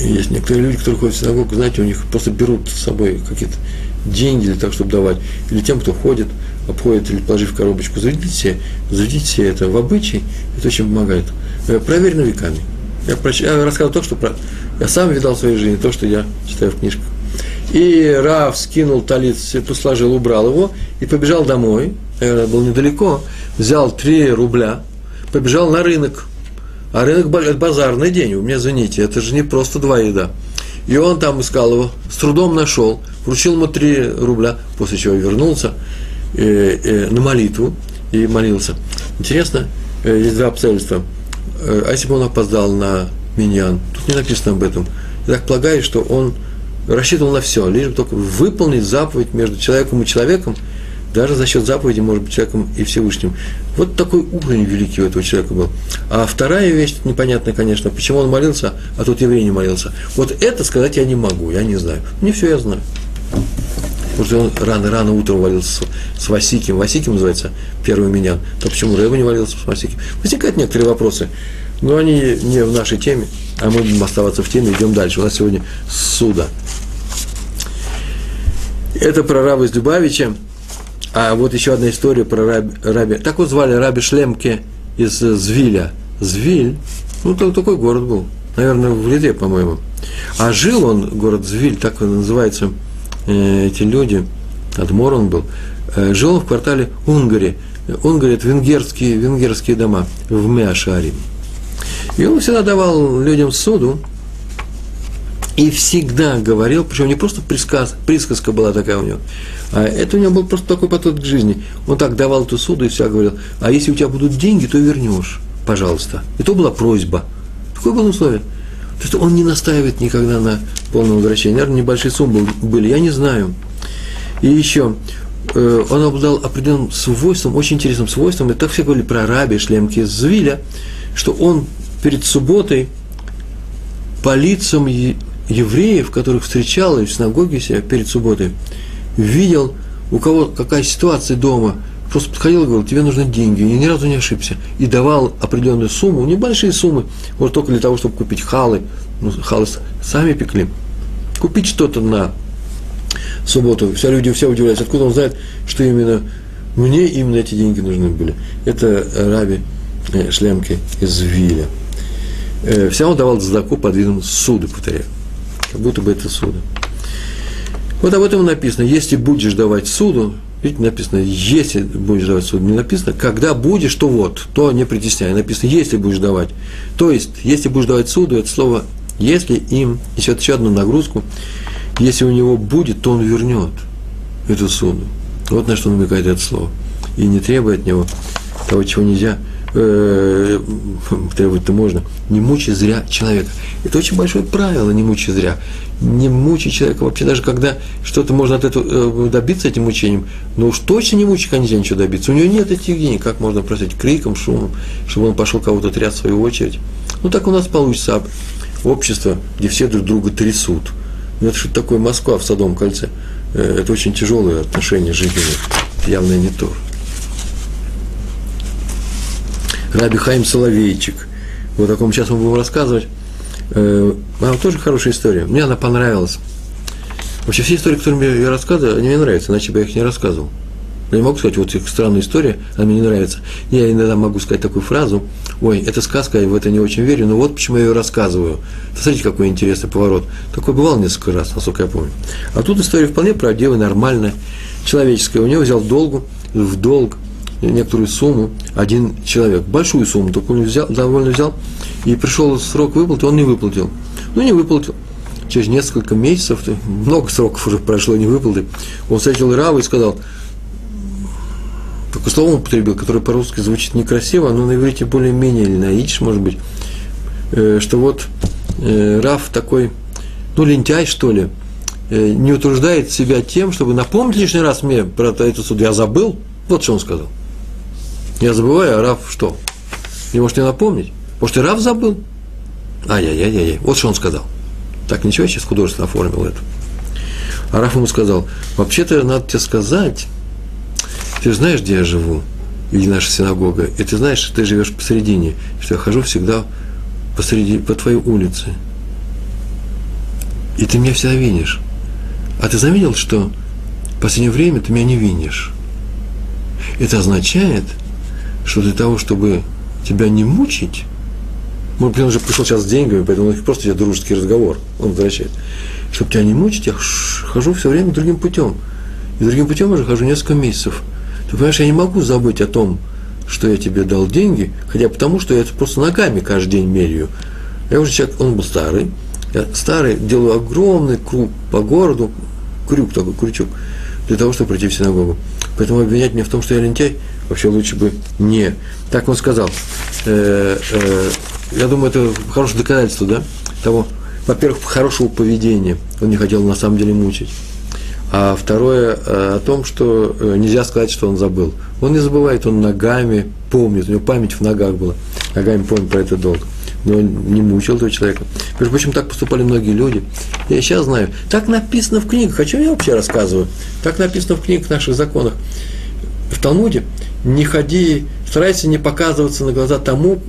Есть некоторые люди, которые ходят в синагогу, знаете, у них просто берут с собой какие-то деньги для того, чтобы давать. Или тем, кто ходит, обходит или положив коробочку, заведите себе, заведите себе это в обычай, это очень помогает. Э, проверено веками. Я, я рассказываю то, что про, я сам видал в своей жизни, то, что я читаю в книжках. И Раф скинул талит, все сложил, убрал его и побежал домой. Наверное, был недалеко. Взял 3 рубля, побежал на рынок. А рынок – это базарный день, у меня, извините, это же не просто два еда. И он там искал его, с трудом нашел, вручил ему 3 рубля, после чего вернулся э, э, на молитву и молился. Интересно, э, есть два обстоятельства – а если бы он опоздал на миньян? Тут не написано об этом. Я так полагаю, что он рассчитывал на все, лишь бы только выполнить заповедь между человеком и человеком, даже за счет заповеди, может быть, человеком и Всевышним. Вот такой уровень великий у этого человека был. А вторая вещь, непонятная, конечно, почему он молился, а тут еврей не молился. Вот это сказать я не могу, я не знаю. Не все я знаю. Потому что он рано-рано утром валился с, Васиким. Васиким называется первый меня. То почему Рэба не валился с Васиким? Возникают некоторые вопросы. Но они не в нашей теме, а мы будем оставаться в теме, идем дальше. У нас сегодня суда. Это про раба из Любавича. А вот еще одна история про раби, раби. Так вот звали раби Шлемке из Звиля. Звиль, ну, такой город был. Наверное, в Литве, по-моему. А жил он, город Звиль, так он называется, эти люди, Адмор он был, э, жил в квартале Унгари. Унгари – это венгерские, венгерские дома в Меашаре. И он всегда давал людям суду, и всегда говорил, причем не просто присказ, присказка была такая у него, а это у него был просто такой подход к жизни. Он так давал эту суду и всегда говорил, а если у тебя будут деньги, то вернешь, пожалуйста. И то была просьба. Такое было условие. То есть он не настаивает никогда на полном возвращении. Наверное, небольшие суммы были, я не знаю. И еще, э, он обладал определенным свойством, очень интересным свойством, и так все говорили про раби Шлемки Звиля, что он перед субботой по лицам евреев, которых встречал и в синагоге себя перед субботой, видел, у кого какая ситуация дома – просто подходил и говорил, тебе нужны деньги, и ни разу не ошибся. И давал определенную сумму, небольшие суммы, вот только для того, чтобы купить халы, ну, халы сами пекли, купить что-то на субботу. Все люди все удивляются, откуда он знает, что именно мне именно эти деньги нужны были. Это Раби э, Шлемки из Виля. Э, Вся он давал задаку под видом суды, повторяю. Как будто бы это суды. Вот об этом написано. Если будешь давать суду, Видите, написано, если будешь давать суд, не написано, когда будешь, то вот, то не притесняй. Написано, если будешь давать. То есть, если будешь давать суду, это слово если им несет еще одну нагрузку, если у него будет, то он вернет эту суду. Вот на что намекает это слово. И не требует от него того, чего нельзя – требовать-то можно, не мучай зря человека. Это очень большое правило, не мучай зря. Не мучай человека вообще, даже когда что-то можно от этого э, добиться этим мучением, но уж точно не мучай, нельзя ничего добиться. У него нет этих денег, как можно просить криком, шумом, чтобы он пошел кого-то трясти в свою очередь. Ну так у нас получится общество, где все друг друга трясут. Ну, это что такое Москва в Садовом кольце. Э, это очень тяжелые отношения жизненные, явно не то. Раби Хайм Соловейчик. Вот о ком сейчас мы будем рассказывать. Э, а, тоже хорошая история. Мне она понравилась. Вообще все истории, которые я рассказываю, они мне нравятся, иначе бы я их не рассказывал. Я не могу сказать, вот их странная история, она мне не нравится. Я иногда могу сказать такую фразу, ой, это сказка, я в это не очень верю, но вот почему я ее рассказываю. Смотрите, какой интересный поворот. Такой бывал несколько раз, насколько я помню. А тут история вполне правдивая, нормальная, человеческая. У него взял долгу, в долг некоторую сумму один человек, большую сумму, только он взял, довольно взял, и пришел срок выплаты, он не выплатил. Ну, не выплатил. Через несколько месяцев, много сроков уже прошло, не выплаты, он встретил Рава и сказал, такое слово употребил, которое по-русски звучит некрасиво, но на иврите более-менее, или на идиш, может быть, э, что вот э, Рав такой, ну, лентяй, что ли, э, не утруждает себя тем, чтобы напомнить лишний раз мне про эту суд. Я забыл, вот что он сказал. Я забываю, а Раф что? Не может мне напомнить? Может, и Раф забыл? Ай-яй-яй-яй. Вот что он сказал. Так, ничего, я сейчас художественно оформил это. А Раф ему сказал, вообще-то надо тебе сказать, ты же знаешь, где я живу, или наша синагога, и ты знаешь, что ты живешь посередине, что я хожу всегда посреди, по твоей улице. И ты меня всегда винишь. А ты заметил, что в последнее время ты меня не винишь? Это означает, что для того, чтобы тебя не мучить, может быть, он уже пришел сейчас с деньгами, поэтому них просто идет дружеский разговор, он возвращает. Чтобы тебя не мучить, я хожу все время другим путем. И другим путем уже хожу несколько месяцев. Ты понимаешь, я не могу забыть о том, что я тебе дал деньги, хотя потому, что я это просто ногами каждый день меряю. Я уже человек, он был старый, я старый, делаю огромный круг по городу, крюк такой, крючок, для того, чтобы прийти в синагогу. Поэтому обвинять меня в том, что я лентяй, вообще лучше бы не. Так он сказал. Э, э, я думаю, это хорошее доказательство, да, того, во-первых, хорошего поведения. Он не хотел на самом деле мучить. А второе э, о том, что э, нельзя сказать, что он забыл. Он не забывает, он ногами помнит, у него память в ногах была, ногами помнит про этот долг. Но он не мучил этого человека. Между прочим, так поступали многие люди. Я сейчас знаю. Так написано в книгах. О чем я вообще рассказываю? Так написано в книгах, в наших законах. Талмуде не ходи, старайся не показываться на глаза тому,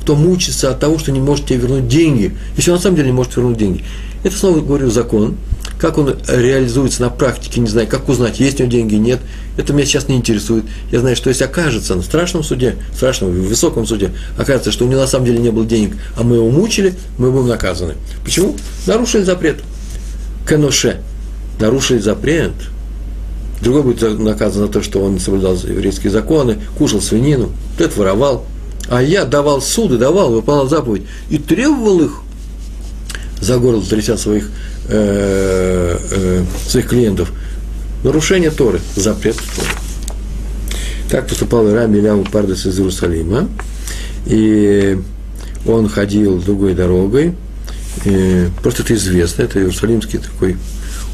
кто мучится от того, что не может тебе вернуть деньги, если он на самом деле не может вернуть деньги. Это снова говорю закон. Как он реализуется на практике, не знаю, как узнать, есть у него деньги, нет. Это меня сейчас не интересует. Я знаю, что если окажется на страшном суде, страшном, высоком суде, окажется, что у него на самом деле не было денег, а мы его мучили, мы будем наказаны. Почему? Нарушили запрет. Кеноше. Нарушили запрет – другой будет наказан за то, что он соблюдал еврейские законы, кушал свинину, тот воровал. А я давал суды, давал, выполнял заповедь и требовал их за горло тряся своих, э, э, своих клиентов. Нарушение Торы, запрет Торы. Так поступал Рами Ляу Пардес из Иерусалима. И он ходил другой дорогой. И просто это известно, это иерусалимский такой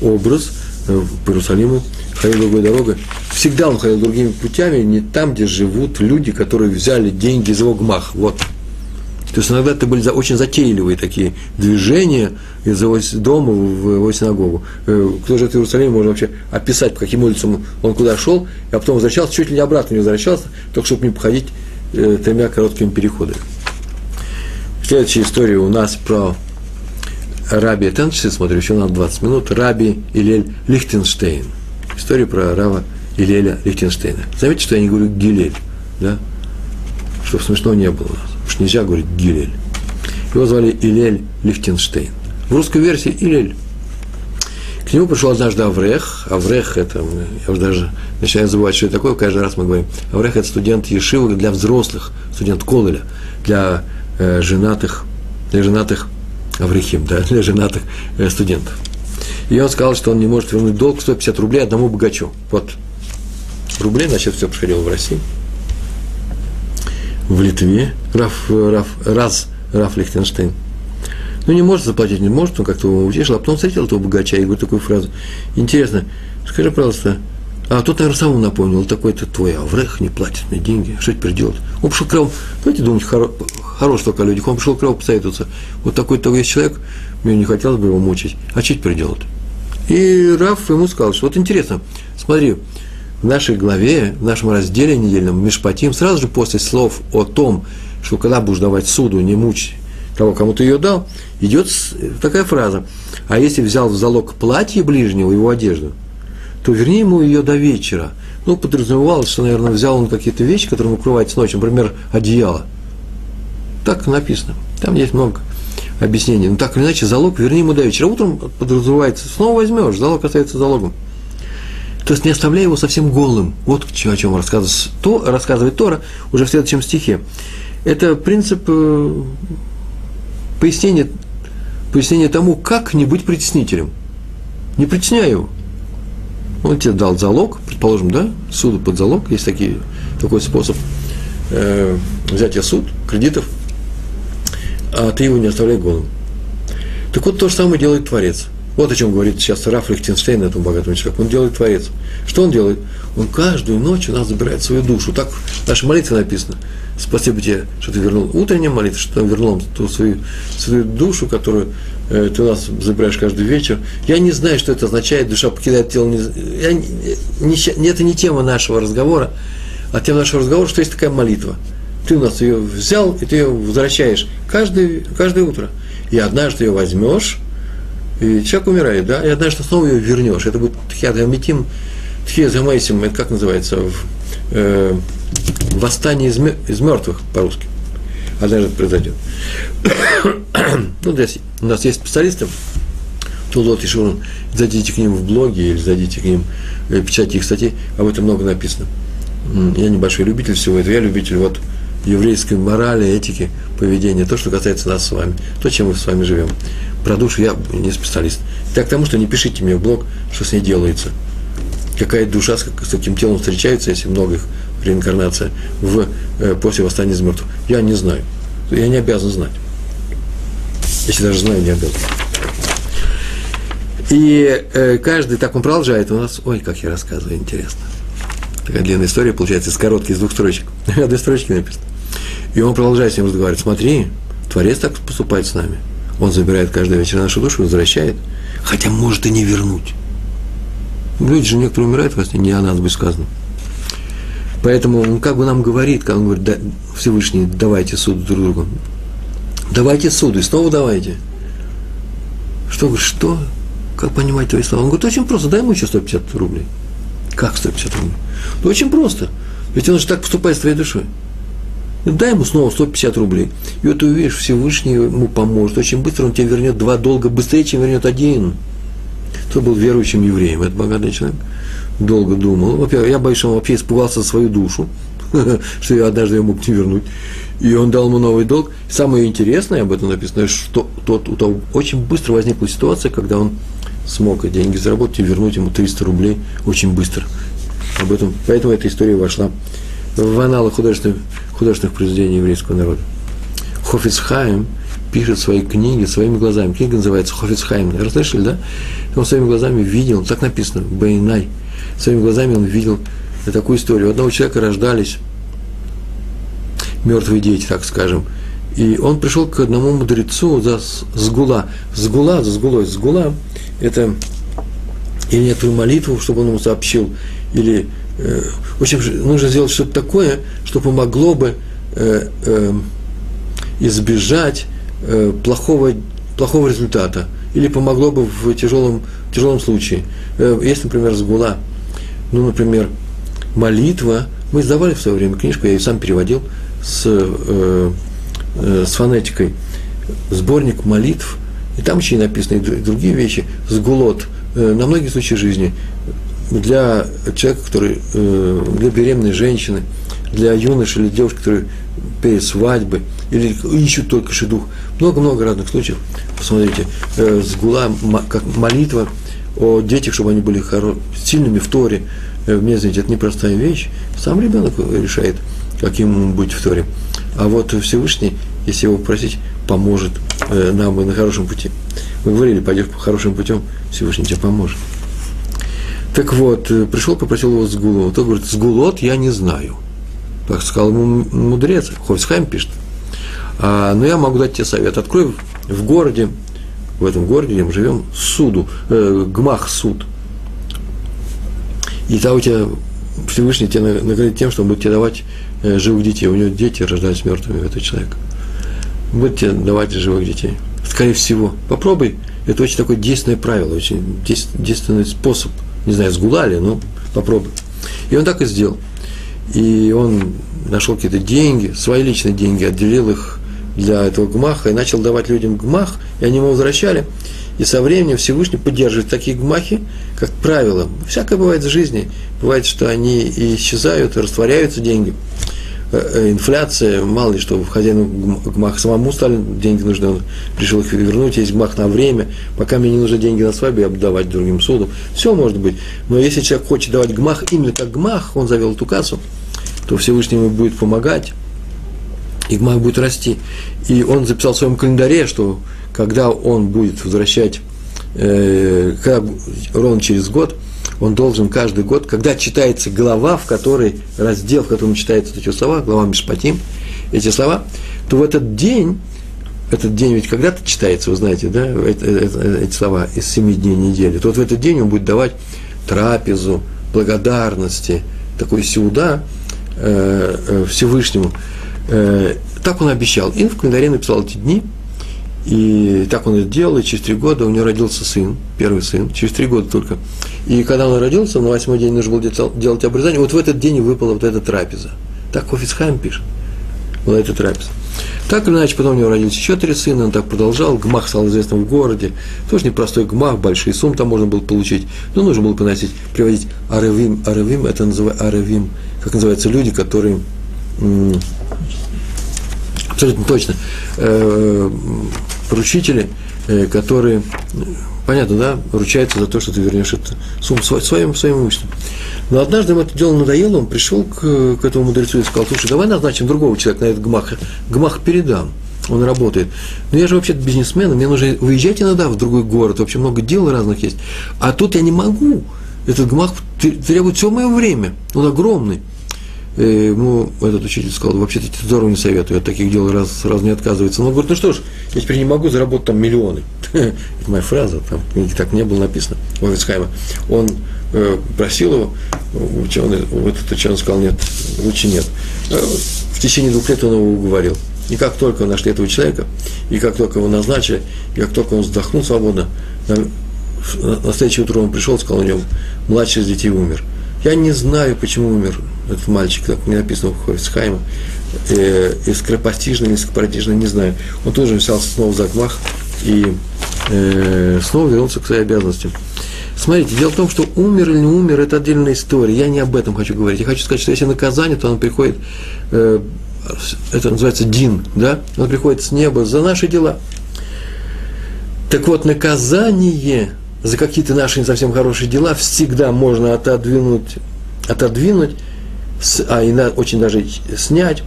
образ по Иерусалиму ходил другой дорогой. Всегда он ходил другими путями, не там, где живут люди, которые взяли деньги из его гмах. Вот. То есть иногда это были очень затейливые такие движения из его дома в его синагогу. Э, кто живет в Иерусалиме, можно вообще описать, по каким улицам он куда шел, а потом возвращался, чуть ли не обратно не возвращался, только чтобы не походить э, тремя короткими переходами. Следующая история у нас про Раби, это часы смотрю, еще на 20 минут, Раби Илель Лихтенштейн – историю про Рава Илеля Лихтенштейна. Заметьте, что я не говорю Гилель, да? Чтобы смешного не было. Потому что нельзя говорить Гилель. Его звали Илель Лихтенштейн. В русской версии Илель. К нему пришел однажды Аврех. Аврех – это, я уже даже начинаю забывать, что это такое, каждый раз мы говорим. Аврех – это студент Ешивы для взрослых, студент Колеля, для э, женатых, для женатых Аврехим, да, [laughs] для женатых э, студентов. И он сказал, что он не может вернуть долг 150 рублей одному богачу. Вот рублей, значит, все происходило в России, в Литве, Раф, Раф, Раз, Раф Лихтенштейн. Ну, не может заплатить, не может, он как-то его утешил, а потом встретил этого богача и говорит такую фразу. Интересно, скажи, пожалуйста, а тот, наверное, сам напомнил, такой-то твой Аврех не платит мне деньги, что теперь делать? Он пришел к Раву, давайте думать хоро, хорош только о людях, он пришел к Раву посоветоваться. Вот такой-то есть человек, мне не хотелось бы его мучить, а что теперь делать? И Раф ему сказал, что вот интересно, смотри, в нашей главе, в нашем разделе недельном Мишпатим, сразу же после слов о том, что когда будешь давать суду, не мучь того, кому ты ее дал, идет такая фраза. А если взял в залог платье ближнего, его одежду, то верни ему ее до вечера. Ну, подразумевалось, что, наверное, взял он какие-то вещи, которые укрываются ночью, например, одеяло. Так написано. Там есть много объяснений. Но так или иначе, залог верни ему до вечера. Утром подразумевается, снова возьмешь, залог остается залогом. То есть не оставляй его совсем голым. Вот о чем рассказывает, то, рассказывает Тора уже в следующем стихе. Это принцип э, пояснения, пояснения тому, как не быть притеснителем. Не притесняй его. Он тебе дал залог, предположим, да, суду под залог, есть такие, такой способ э, взятия суд, кредитов, а ты его не оставляй голым. Так вот, то же самое делает Творец – вот о чем говорит сейчас Раф Лихтенштейн, этому богатому человеку. Он делает Творец. Что он делает? Он каждую ночь у нас забирает свою душу. Так в нашей молитве написано. Спасибо тебе, что ты вернул утренняя молитва, что ты вернул ту свою, свою душу, которую э, ты у нас забираешь каждый вечер. Я не знаю, что это означает, душа покидает тело. Не, я, не, не, это не тема нашего разговора, а тема нашего разговора, что есть такая молитва. Ты у нас ее взял, и ты ее возвращаешь каждое, каждое утро. И однажды ее возьмешь, и человек умирает, да, и однажды снова ее вернешь. Это будет тхиадамитим, тхиазамайсим, это как называется, в, э, восстание из, мертвых по-русски. Однажды это произойдет. [coughs] ну, здесь у нас есть специалисты, Тулот и Шурун, зайдите к ним в блоге или зайдите к ним, э, печатайте их статьи, об этом много написано. Я небольшой любитель всего этого, я любитель вот еврейской морали, этики, поведения, то, что касается нас с вами, то, чем мы с вами живем. Про душу я не специалист. Так к тому, что не пишите мне в блог, что с ней делается. Какая душа с, с каким телом встречается, если много их реинкарнация в, э, после восстания из мертвых. Я не знаю. Я не обязан знать. Если даже знаю, не обязан. И э, каждый, так он продолжает, у нас, ой, как я рассказываю, интересно. Такая длинная история получается, из коротких, из двух строчек. [laughs] Две строчки написано. И он продолжает с ним разговаривать. Смотри, Творец так поступает с нами. Он забирает каждый вечер нашу душу, возвращает. Хотя может и не вернуть. Люди же некоторые умирают во сне, не о нас бы сказано. Поэтому он как бы нам говорит, как он говорит, да, Всевышний, давайте суд друг другу. Давайте суд, и снова давайте. Что, что? Как понимать твои слова? Он говорит, очень просто, дай ему еще 150 рублей. Как 150 рублей? Ну, очень просто. Ведь он же так поступает с твоей душой. Ну, дай ему снова 150 рублей. И вот ты увидишь, Всевышний ему поможет. Очень быстро он тебе вернет два долга, быстрее, чем вернет один. Кто был верующим евреем? Это богатый человек. Долго думал. Во-первых, я боюсь, что он вообще испугался за свою душу, [laughs] что я однажды ее мог не вернуть. И он дал ему новый долг. Самое интересное об этом написано, что тот, у того очень быстро возникла ситуация, когда он смог деньги заработать и вернуть ему 300 рублей очень быстро. Об этом, поэтому эта история вошла в аналы художественных, художественных произведений еврейского народа. Хофицхайм пишет свои книги своими глазами. Книга называется Хофицхайм. Расслышали, да? Он своими глазами видел, так написано, Бейнай. Своими глазами он видел такую историю. У одного человека рождались мертвые дети, так скажем. И он пришел к одному мудрецу за сгула. Сгула, за сгулой. Сгула – это или некоторую молитву, чтобы он ему сообщил, или в общем, нужно сделать что-то такое, что помогло бы э, э, избежать плохого, плохого результата или помогло бы в тяжелом, тяжелом случае. Есть, например, сгула, ну, например, молитва. Мы издавали в свое время книжку, я ее сам переводил с, с фонетикой. Сборник молитв, и там еще и написаны и другие вещи, сгулот, э, на многие случаи жизни для человека, который, э, для беременной женщины, для юноши или девушки, которые перед свадьбой, или ищут только шедух. Много-много разных случаев. Посмотрите, э, сгула, как молитва о детях, чтобы они были сильными в Торе. Э, мне, знаете, это непростая вещь. Сам ребенок решает, каким ему быть в Торе. А вот Всевышний, если его попросить, поможет нам на хорошем пути. Мы говорили, пойдешь по хорошим путем, Всевышний тебе поможет. Так вот, э, пришел, попросил его сгулу. Тот говорит, сгулот я не знаю. Так сказал ему мудрец, Хольцхайм пишет. А, но я могу дать тебе совет. Открой в городе, в этом городе, где мы живем, суду, э, гмах суд. И там у тебя Всевышний тебя наградит тем, что он будет тебе давать э, живых детей. У него дети рождались мертвыми, этот человек. Будет тебе давать живых детей. Скорее всего. Попробуй. Это очень такое действенное правило, очень действенный способ. Не знаю, сгулали, но попробуй. И он так и сделал. И он нашел какие-то деньги, свои личные деньги, отделил их для этого гмаха и начал давать людям гмах, и они ему возвращали. И со временем Всевышний поддерживает такие гмахи, как правило. Всякое бывает в жизни. Бывает, что они и исчезают, и растворяются деньги. Э, э, инфляция, мало ли что, хозяину гмах самому стали деньги нужны, он решил их вернуть, есть гмах на время, пока мне не нужны деньги на свадьбу, я буду давать другим судам. Все может быть. Но если человек хочет давать гмах именно как гмах, он завел эту кассу, то Всевышний ему будет помогать, и гмах будет расти. И он записал в своем календаре, что когда он будет возвращать, э, когда, ровно через год, он должен каждый год, когда читается глава, в которой, раздел, в котором читаются эти слова, глава Мишпатим, эти слова, то в этот день, этот день ведь когда-то читается, вы знаете, да, это, это, эти слова из семи дней недели, то вот в этот день он будет давать трапезу, благодарности, такой сюда э, э, Всевышнему. Э, так он обещал. И в календаре написал эти дни, и так он это делал, и через три года у него родился сын, первый сын, через три года только. И когда он родился, на восьмой день нужно было делать обрезание, вот в этот день выпала вот эта трапеза. Так Хофицхайм пишет, была эта трапеза. Так или иначе, потом у него родились еще три сына, он так продолжал, гмах стал известным в городе, тоже непростой гмах, большие суммы там можно было получить, но нужно было приносить, приводить аревим, аревим, это называется аревим, как называются люди, которые абсолютно точно, э, поручители, э, которые, понятно, да, ручаются за то, что ты вернешь это сумму своим, своим имуществом. Но однажды ему это дело надоело, он пришел к, к этому мудрецу и сказал, слушай, давай назначим другого человека на этот гмах, гмах передам, он работает. Но я же вообще-то бизнесмен, мне нужно выезжать иногда в другой город, вообще много дел разных есть. А тут я не могу. Этот гмах требует все мое время, он огромный ему этот учитель сказал, вообще-то тебе здорово не советую, от таких дел раз, сразу не отказывается. Но он говорит, ну что ж, я теперь не могу заработать там миллионы. [laughs] Это моя фраза, там так не было написано Вицхайма. Он э, просил его, ученый, этот ученый сказал, нет, лучше нет. Э, в течение двух лет он его уговорил. И как только нашли этого человека, и как только его назначили, и как только он вздохнул свободно, на следующее утро он пришел, сказал, у него младший из детей умер. Я не знаю, почему умер этот мальчик, как не написано у Хофицхайма, э, и скоропостижно или скоропостижно, не знаю. Он тоже взялся снова за гмах и э, снова вернулся к своей обязанностям. Смотрите, дело в том, что умер или не умер, это отдельная история. Я не об этом хочу говорить. Я хочу сказать, что если наказание, то оно приходит, э, это называется дин, да? Оно приходит с неба за наши дела. Так вот, наказание за какие-то наши не совсем хорошие дела всегда можно отодвинуть, отодвинуть а и очень даже снять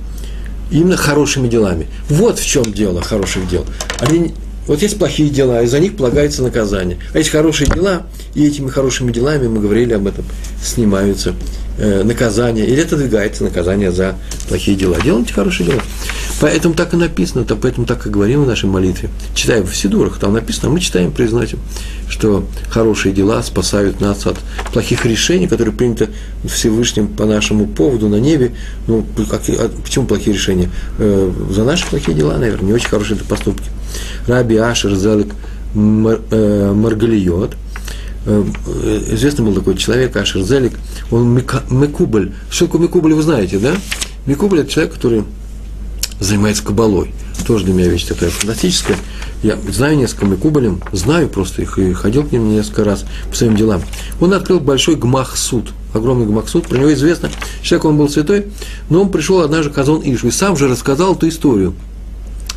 именно хорошими делами. Вот в чем дело хороших дел. Они, вот есть плохие дела, и за них полагается наказание. А есть хорошие дела, и этими хорошими делами, мы говорили об этом, снимаются э, наказания, или отодвигается наказание за плохие дела. Делайте хорошие дела. Поэтому так и написано, то, поэтому так и говорим в нашей молитве. Читаем в Сидурах, там написано, мы читаем, произносим, что хорошие дела спасают нас от плохих решений, которые приняты Всевышним по нашему поводу на небе. Ну, как, а почему плохие решения? Э, за наши плохие дела, наверное, не очень хорошие поступки. Раби Ашер Зелик Мар, э, Маргалиот, э, известный был такой человек, Ашер Зелик, он Мекубль. Что такое Мекубль, вы знаете, да? Мекубль – это человек, который занимается кабалой. тоже для меня вещь такая фантастическая. Я знаю несколько Микубалем, знаю просто их и ходил к ним несколько раз по своим делам. Он открыл большой гмах-суд, огромный гмах-суд, про него известно, человек он был святой, но он пришел однажды к Азон Ишу и сам же рассказал эту историю.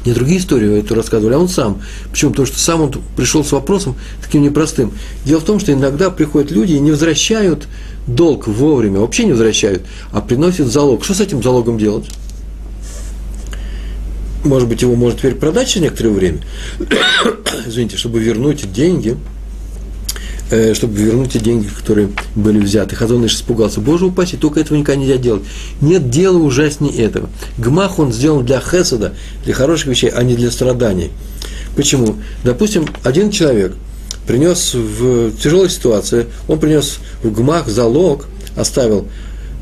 Не другие истории эту рассказывали, а он сам. Почему? Потому что сам он пришел с вопросом таким непростым. Дело в том, что иногда приходят люди и не возвращают долг вовремя, вообще не возвращают, а приносят залог. Что с этим залогом делать? Может быть, его может теперь продать через некоторое время, [coughs] извините, чтобы вернуть деньги, э, чтобы вернуть те деньги, которые были взяты. Хазоныш испугался, боже упаси, только этого никогда нельзя делать. Нет дела ужаснее этого. Гмах он сделан для хесада, для хороших вещей, а не для страданий. Почему? Допустим, один человек принес в тяжелой ситуации, он принес в гмах залог, оставил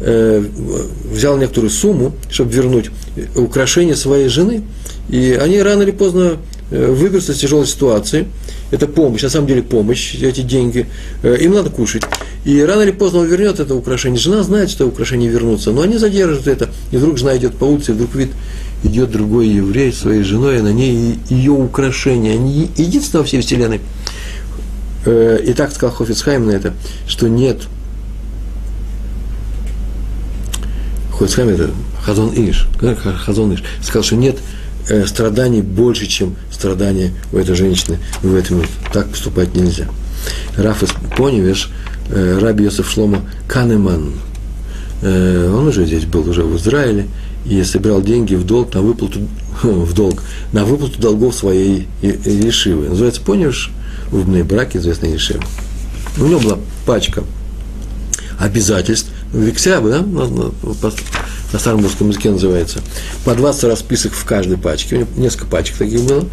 взял некоторую сумму, чтобы вернуть украшение своей жены, и они рано или поздно э, выберутся из тяжелой ситуации. Это помощь, на самом деле помощь, эти деньги. Э, им надо кушать. И рано или поздно он вернет это украшение. Жена знает, что украшение вернутся, но они задержат это. И вдруг жена идет по улице, и вдруг видит, идет другой еврей своей женой, и на ней ее украшение. Они единственное во всей вселенной. И так сказал Хофицхайм на это, что нет Хоцхайм это Хазон Иш, Хазон Иш, сказал, что нет э, страданий больше, чем страдания у этой женщины в этом Так поступать нельзя. Раф из Поневеш, э, Раби Йосеф Шлома Канеман, э, он уже здесь был, уже в Израиле, и собирал деньги в долг на выплату, [laughs] в долг, на выплату долгов своей Ешивы. Называется Поневеш в браке известной Ешивы. У него была пачка обязательств, векселя, да, на, на, на старом русском языке называется, по 20 расписок в каждой пачке, у него несколько пачек таких было,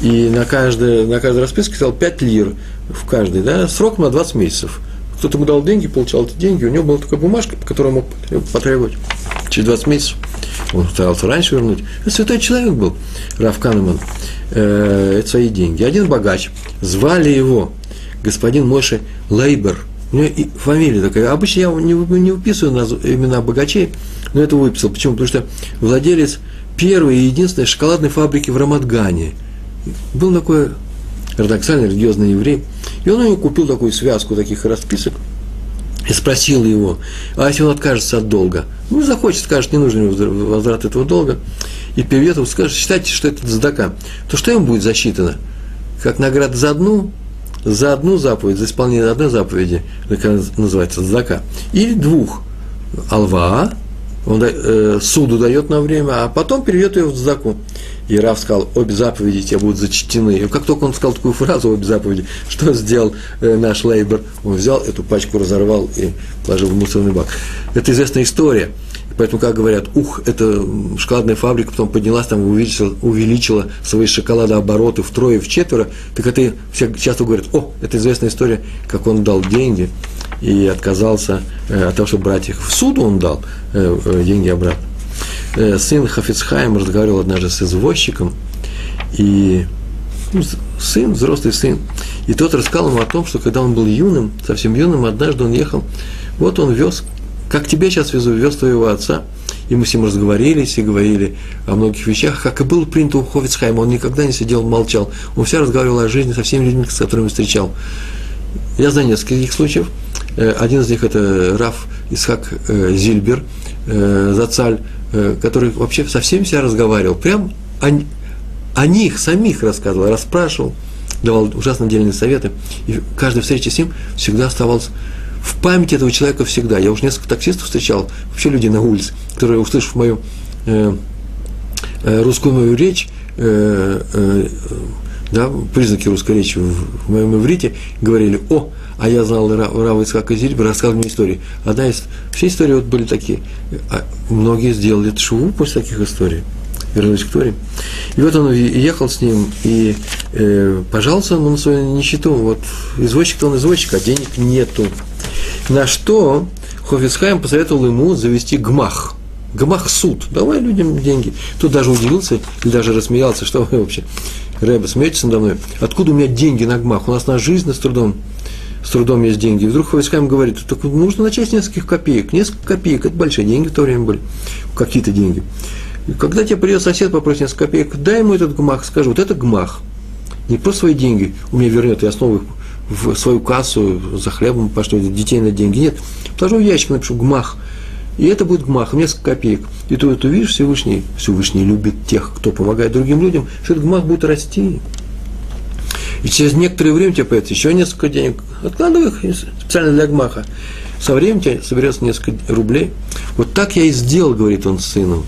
и на каждой, на каждой расписке стоял 5 лир в каждой, да, срок на 20 месяцев. Кто-то ему дал деньги, получал эти деньги, у него была такая бумажка, по которой он мог потребовать через 20 месяцев. Он старался раньше вернуть. Это святой человек был, Раф Канеман. Э, это свои деньги. Один богач, звали его господин Мойше Лейбер – у него и фамилия такая. Обычно я не, не выписываю имена богачей, но это выписал. Почему? Потому что владелец первой и единственной шоколадной фабрики в Рамадгане. Был такой ортодоксальный религиозный еврей. И он у него купил такую связку таких расписок и спросил его, а если он откажется от долга? Ну, захочет, скажет, не нужен ему возврат этого долга. И переведет ему, скажет, считайте, что это задака. То что ему будет засчитано? Как награда за одну за одну заповедь, за исполнение одной заповеди, называется зака, или двух, алва, он э, суду дает на время, а потом переведет ее в заку. И Раф сказал, обе заповеди тебе будут зачтены. И как только он сказал такую фразу, обе заповеди, [laughs] что сделал э, наш лейбер? Он взял эту пачку, разорвал и положил в мусорный бак. Это известная история. Поэтому, как говорят, ух, это шоколадная фабрика потом поднялась, там увеличила, увеличила свои шоколадообороты втрое, в четверо, так это все часто говорят, о, это известная история, как он дал деньги и отказался э, от того, чтобы брать их. В суду он дал э, э, деньги обратно. Сын Хафицхайм разговаривал однажды с извозчиком, и ну, сын, взрослый сын, и тот рассказал ему о том, что когда он был юным, совсем юным, однажды он ехал, вот он вез как тебе сейчас везу, вез твоего отца. И мы с ним разговорились и говорили о многих вещах, как и было принято у Ховицхайма. Он никогда не сидел, молчал. Он все разговаривал о жизни со всеми людьми, с которыми встречал. Я знаю несколько таких случаев. Э, один из них это Раф Исхак э, Зильбер, э, Зацаль, который вообще со всеми себя разговаривал. Прям о, о них самих рассказывал, расспрашивал, давал ужасно дельные советы. И каждая встреча с ним всегда оставалась в памяти этого человека всегда. Я уже несколько таксистов встречал, вообще люди на улице, которые, услышав мою э, э, русскую мою речь, э, э, да, признаки русской речи в, в моем иврите, говорили, о, а я знал Рава Ицхака Зильбера, рассказывал мне истории. Одна из, все истории вот были такие. А многие сделали шуву после таких историй вернулись к Торе. И вот он ехал с ним и э, пожаловался ему на свою нищету. Вот извозчик-то он извозчик, а денег нету. На что Хофицхайм посоветовал ему завести гмах. Гмах суд. Давай людям деньги. Тут даже удивился или даже рассмеялся, что вы вообще, Рэба, смеетесь надо мной? Откуда у меня деньги на гмах? У нас на жизнь с трудом с трудом есть деньги. И вдруг Хофицхайм говорит, так нужно начать с нескольких копеек. Несколько копеек, это большие деньги в то время были. Какие-то деньги. И когда тебе придет сосед, попросит несколько копеек, дай ему этот гмах, скажи, вот это гмах. Не просто свои деньги у меня вернет, я снова их в свою кассу за хлебом пошлю, детей на деньги. Нет, положу в ящик, напишу гмах. И это будет гмах, несколько копеек. И ты это увидишь, Всевышний, Всевышний любит тех, кто помогает другим людям, что этот гмах будет расти. И через некоторое время тебе появится еще несколько денег. Откладывай их специально для гмаха. Со временем тебе соберется несколько рублей. Вот так я и сделал, говорит он с сыном.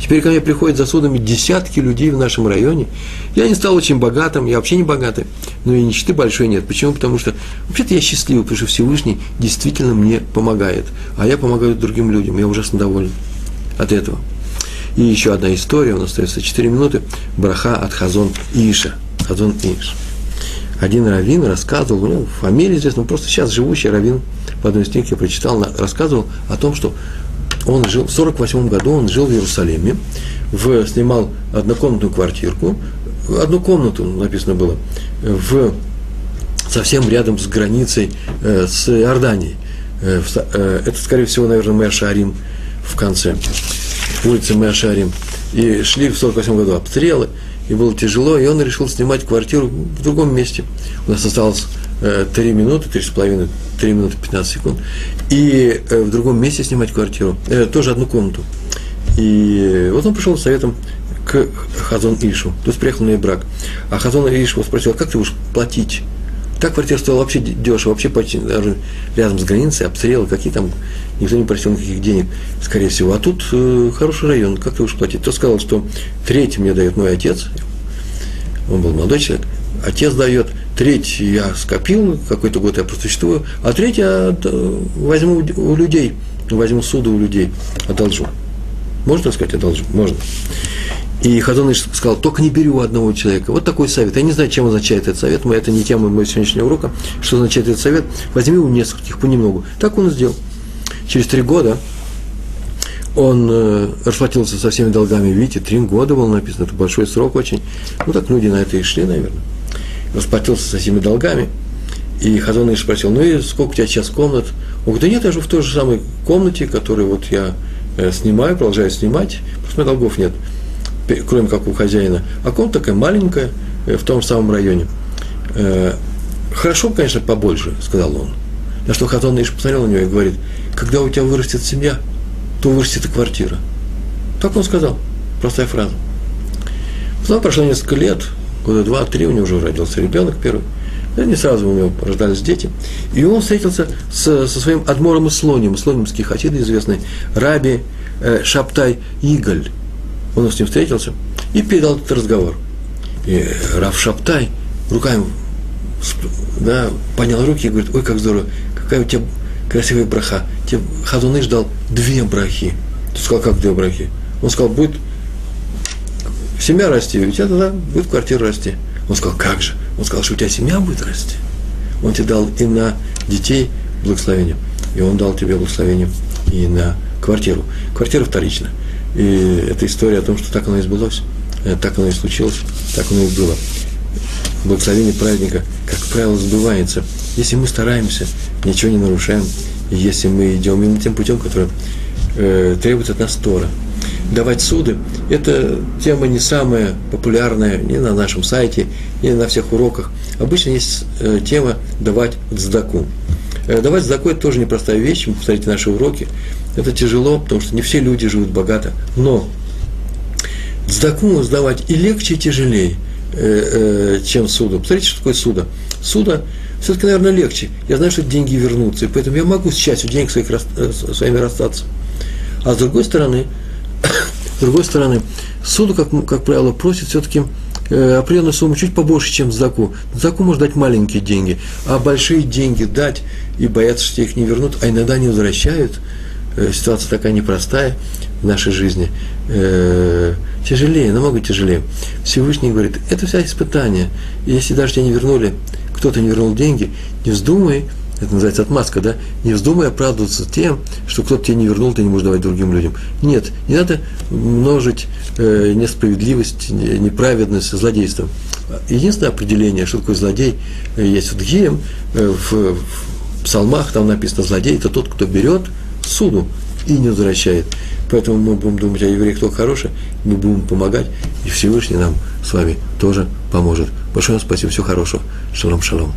Теперь ко мне приходят за судами десятки людей в нашем районе. Я не стал очень богатым, я вообще не богатый, но и нищеты большой нет. Почему? Потому что вообще-то я счастливый, потому что Всевышний действительно мне помогает. А я помогаю другим людям, я ужасно доволен от этого. И еще одна история, у нас остается 4 минуты. Браха от Хазон Иша. Хазон Иш. Один раввин рассказывал, у него фамилия известна, просто сейчас живущий раввин, в одной из книг я прочитал, рассказывал о том, что он жил, в 48 году он жил в Иерусалиме, в, снимал однокомнатную квартирку, одну комнату, написано было, в, совсем рядом с границей э, с Иорданией. Э, в, э, это, скорее всего, наверное, Мэшарим в конце, улицы Мэшарим. И шли в 48 году обстрелы, и было тяжело, и он решил снимать квартиру в другом месте. У нас осталось э, 3 минуты, 3,5, 3 минуты 15 секунд. И э, в другом месте снимать квартиру, э, тоже одну комнату. И вот он пришел с советом к Хазон Ишу, то есть приехал на брак. А Хазон Иш его спросил, «А как ты будешь платить? Так квартира стоила вообще дешево, вообще почти даже рядом с границей, обстрелы, какие там, никто не просил никаких денег, скорее всего. А тут э, хороший район, как ты будешь платить? Тот сказал, что треть мне дает мой отец, он был молодой человек, отец дает, треть я скопил, какой-то год я просуществую, а треть я э, возьму у людей, возьму суду у людей, одолжу. Можно сказать, одолжу? Можно. И Хазоныш сказал, только не бери у одного человека. Вот такой совет. Я не знаю, чем означает этот совет, но это не тема моего сегодняшнего урока. Что означает этот совет? Возьми у нескольких, понемногу. Так он и сделал. Через три года он э, расплатился со всеми долгами. Видите, три года было написано, это большой срок очень. Ну, так люди на это и шли, наверное. Расплатился со всеми долгами. И Хазоныш спросил, ну и сколько у тебя сейчас комнат? Он говорит, да нет, я живу в той же самой комнате, которую вот я э, снимаю, продолжаю снимать, просто у меня долгов нет кроме как у хозяина, а комната такая маленькая э, в том самом районе. Э, хорошо, конечно, побольше, сказал он. На что Хазон Иш посмотрел на него и говорит, когда у тебя вырастет семья, то вырастет и квартира. Так он сказал, простая фраза. Потом прошло несколько лет, года два-три, у него уже родился ребенок первый. Да, не сразу у него рождались дети. И он встретился с, со своим адмором и слонем, слонимский хасид известный, Раби э, Шаптай Иголь он с ним встретился и передал этот разговор. И Раф Шаптай руками да, поднял руки и говорит, ой, как здорово, какая у тебя красивая браха. Тебе Хазуны ждал две брахи. Ты сказал, как две брахи? Он сказал, будет семья расти, у тебя тогда будет квартира расти. Он сказал, как же? Он сказал, что у тебя семья будет расти. Он тебе дал и на детей благословение, и он дал тебе благословение и на квартиру. Квартира вторичная. И это история о том, что так оно и сбылось, э, так оно и случилось, так оно и было. Благословение праздника, как правило, сбывается, если мы стараемся, ничего не нарушаем, если мы идем именно тем путем, который э, требует от нас Тора. Давать суды – это тема не самая популярная ни на нашем сайте, ни на всех уроках. Обычно есть э, тема давать дздаку. Э, давать дздаку – это тоже непростая вещь, посмотрите наши уроки – это тяжело, потому что не все люди живут богато. Но сдаку сдавать и легче, и тяжелее, э, э, чем суду. Посмотрите, что такое суда. Суда все-таки, наверное, легче. Я знаю, что деньги вернутся, и поэтому я могу с частью денег своих, э, своими расстаться. А с другой стороны, [coughs] с другой стороны, суду, как, как правило, просит все-таки определенную сумму чуть побольше, чем сдаку. Сдаку может дать маленькие деньги, а большие деньги дать и бояться, что их не вернут, а иногда не возвращают – ситуация такая непростая в нашей жизни, э, тяжелее, намного тяжелее. Всевышний говорит, это вся испытание. Если даже тебе не вернули, кто-то не вернул деньги, не вздумай, это называется отмазка, да, не вздумай оправдываться тем, что кто-то тебе не вернул, ты не можешь давать другим людям. Нет, не надо множить э, несправедливость, неправедность злодейством. Единственное определение, что такое злодей, э, есть в Гием, э, в, в псалмах там написано, злодей – это тот, кто берет суду и не возвращает. Поэтому мы будем думать о евреях только хорошее, мы будем помогать, и Всевышний нам с вами тоже поможет. Большое вам спасибо, всего хорошего. Шалом, шалом.